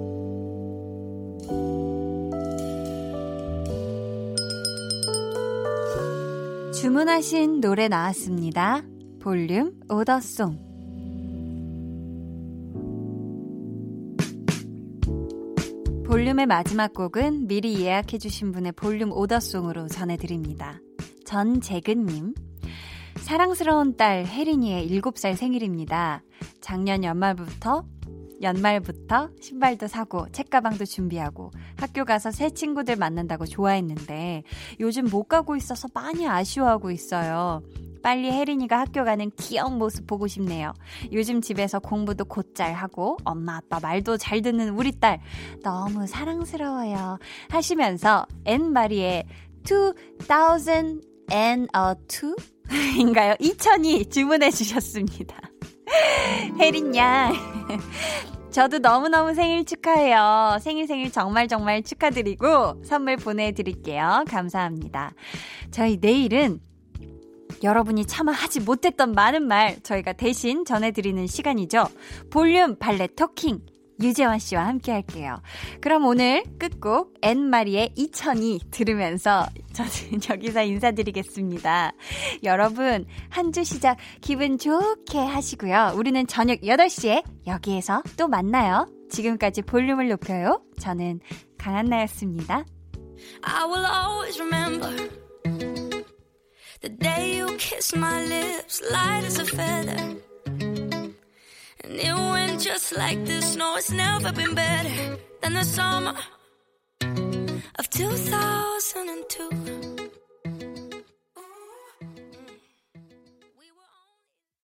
주문하신 노래 나왔습니다. 볼륨 오더송 볼륨의 마지막 곡은 미리 예약해주신 분의 볼륨 오더송으로 전해드립니다. 전재근님. 사랑스러운 딸 혜린이의 7살 생일입니다. 작년 연말부터 연말부터 신발도 사고 책가방도 준비하고 학교 가서 새 친구들 만난다고 좋아했는데 요즘 못 가고 있어서 많이 아쉬워하고 있어요. 빨리 혜린이가 학교 가는 귀여운 모습 보고 싶네요. 요즘 집에서 공부도 곧잘 하고 엄마 아빠 말도 잘 듣는 우리 딸 너무 사랑스러워요. 하시면서 앤 마리의 2000 and a two 인가요? 2000이 주문해 주셨습니다. [LAUGHS] 혜린 양. [LAUGHS] 저도 너무너무 생일 축하해요. 생일 생일 정말 정말 축하드리고 선물 보내드릴게요. 감사합니다. 저희 내일은 여러분이 차마 하지 못했던 많은 말 저희가 대신 전해드리는 시간이죠. 볼륨 발레 토킹. 유재환 씨와 함께 할게요. 그럼 오늘 끝곡 앤마리의 2002 들으면서 저는 [LAUGHS] 여기서 인사드리겠습니다. 여러분, 한 주 시작 기분 좋게 하시고요. 우리는 저녁 8시에 여기에서 또 만나요. 지금까지 볼륨을 높여요. 저는 강한나였습니다. I will always remember the day you kissed my lips light as a feather. And it went just like this. No, it's never been better than the summer of 2002.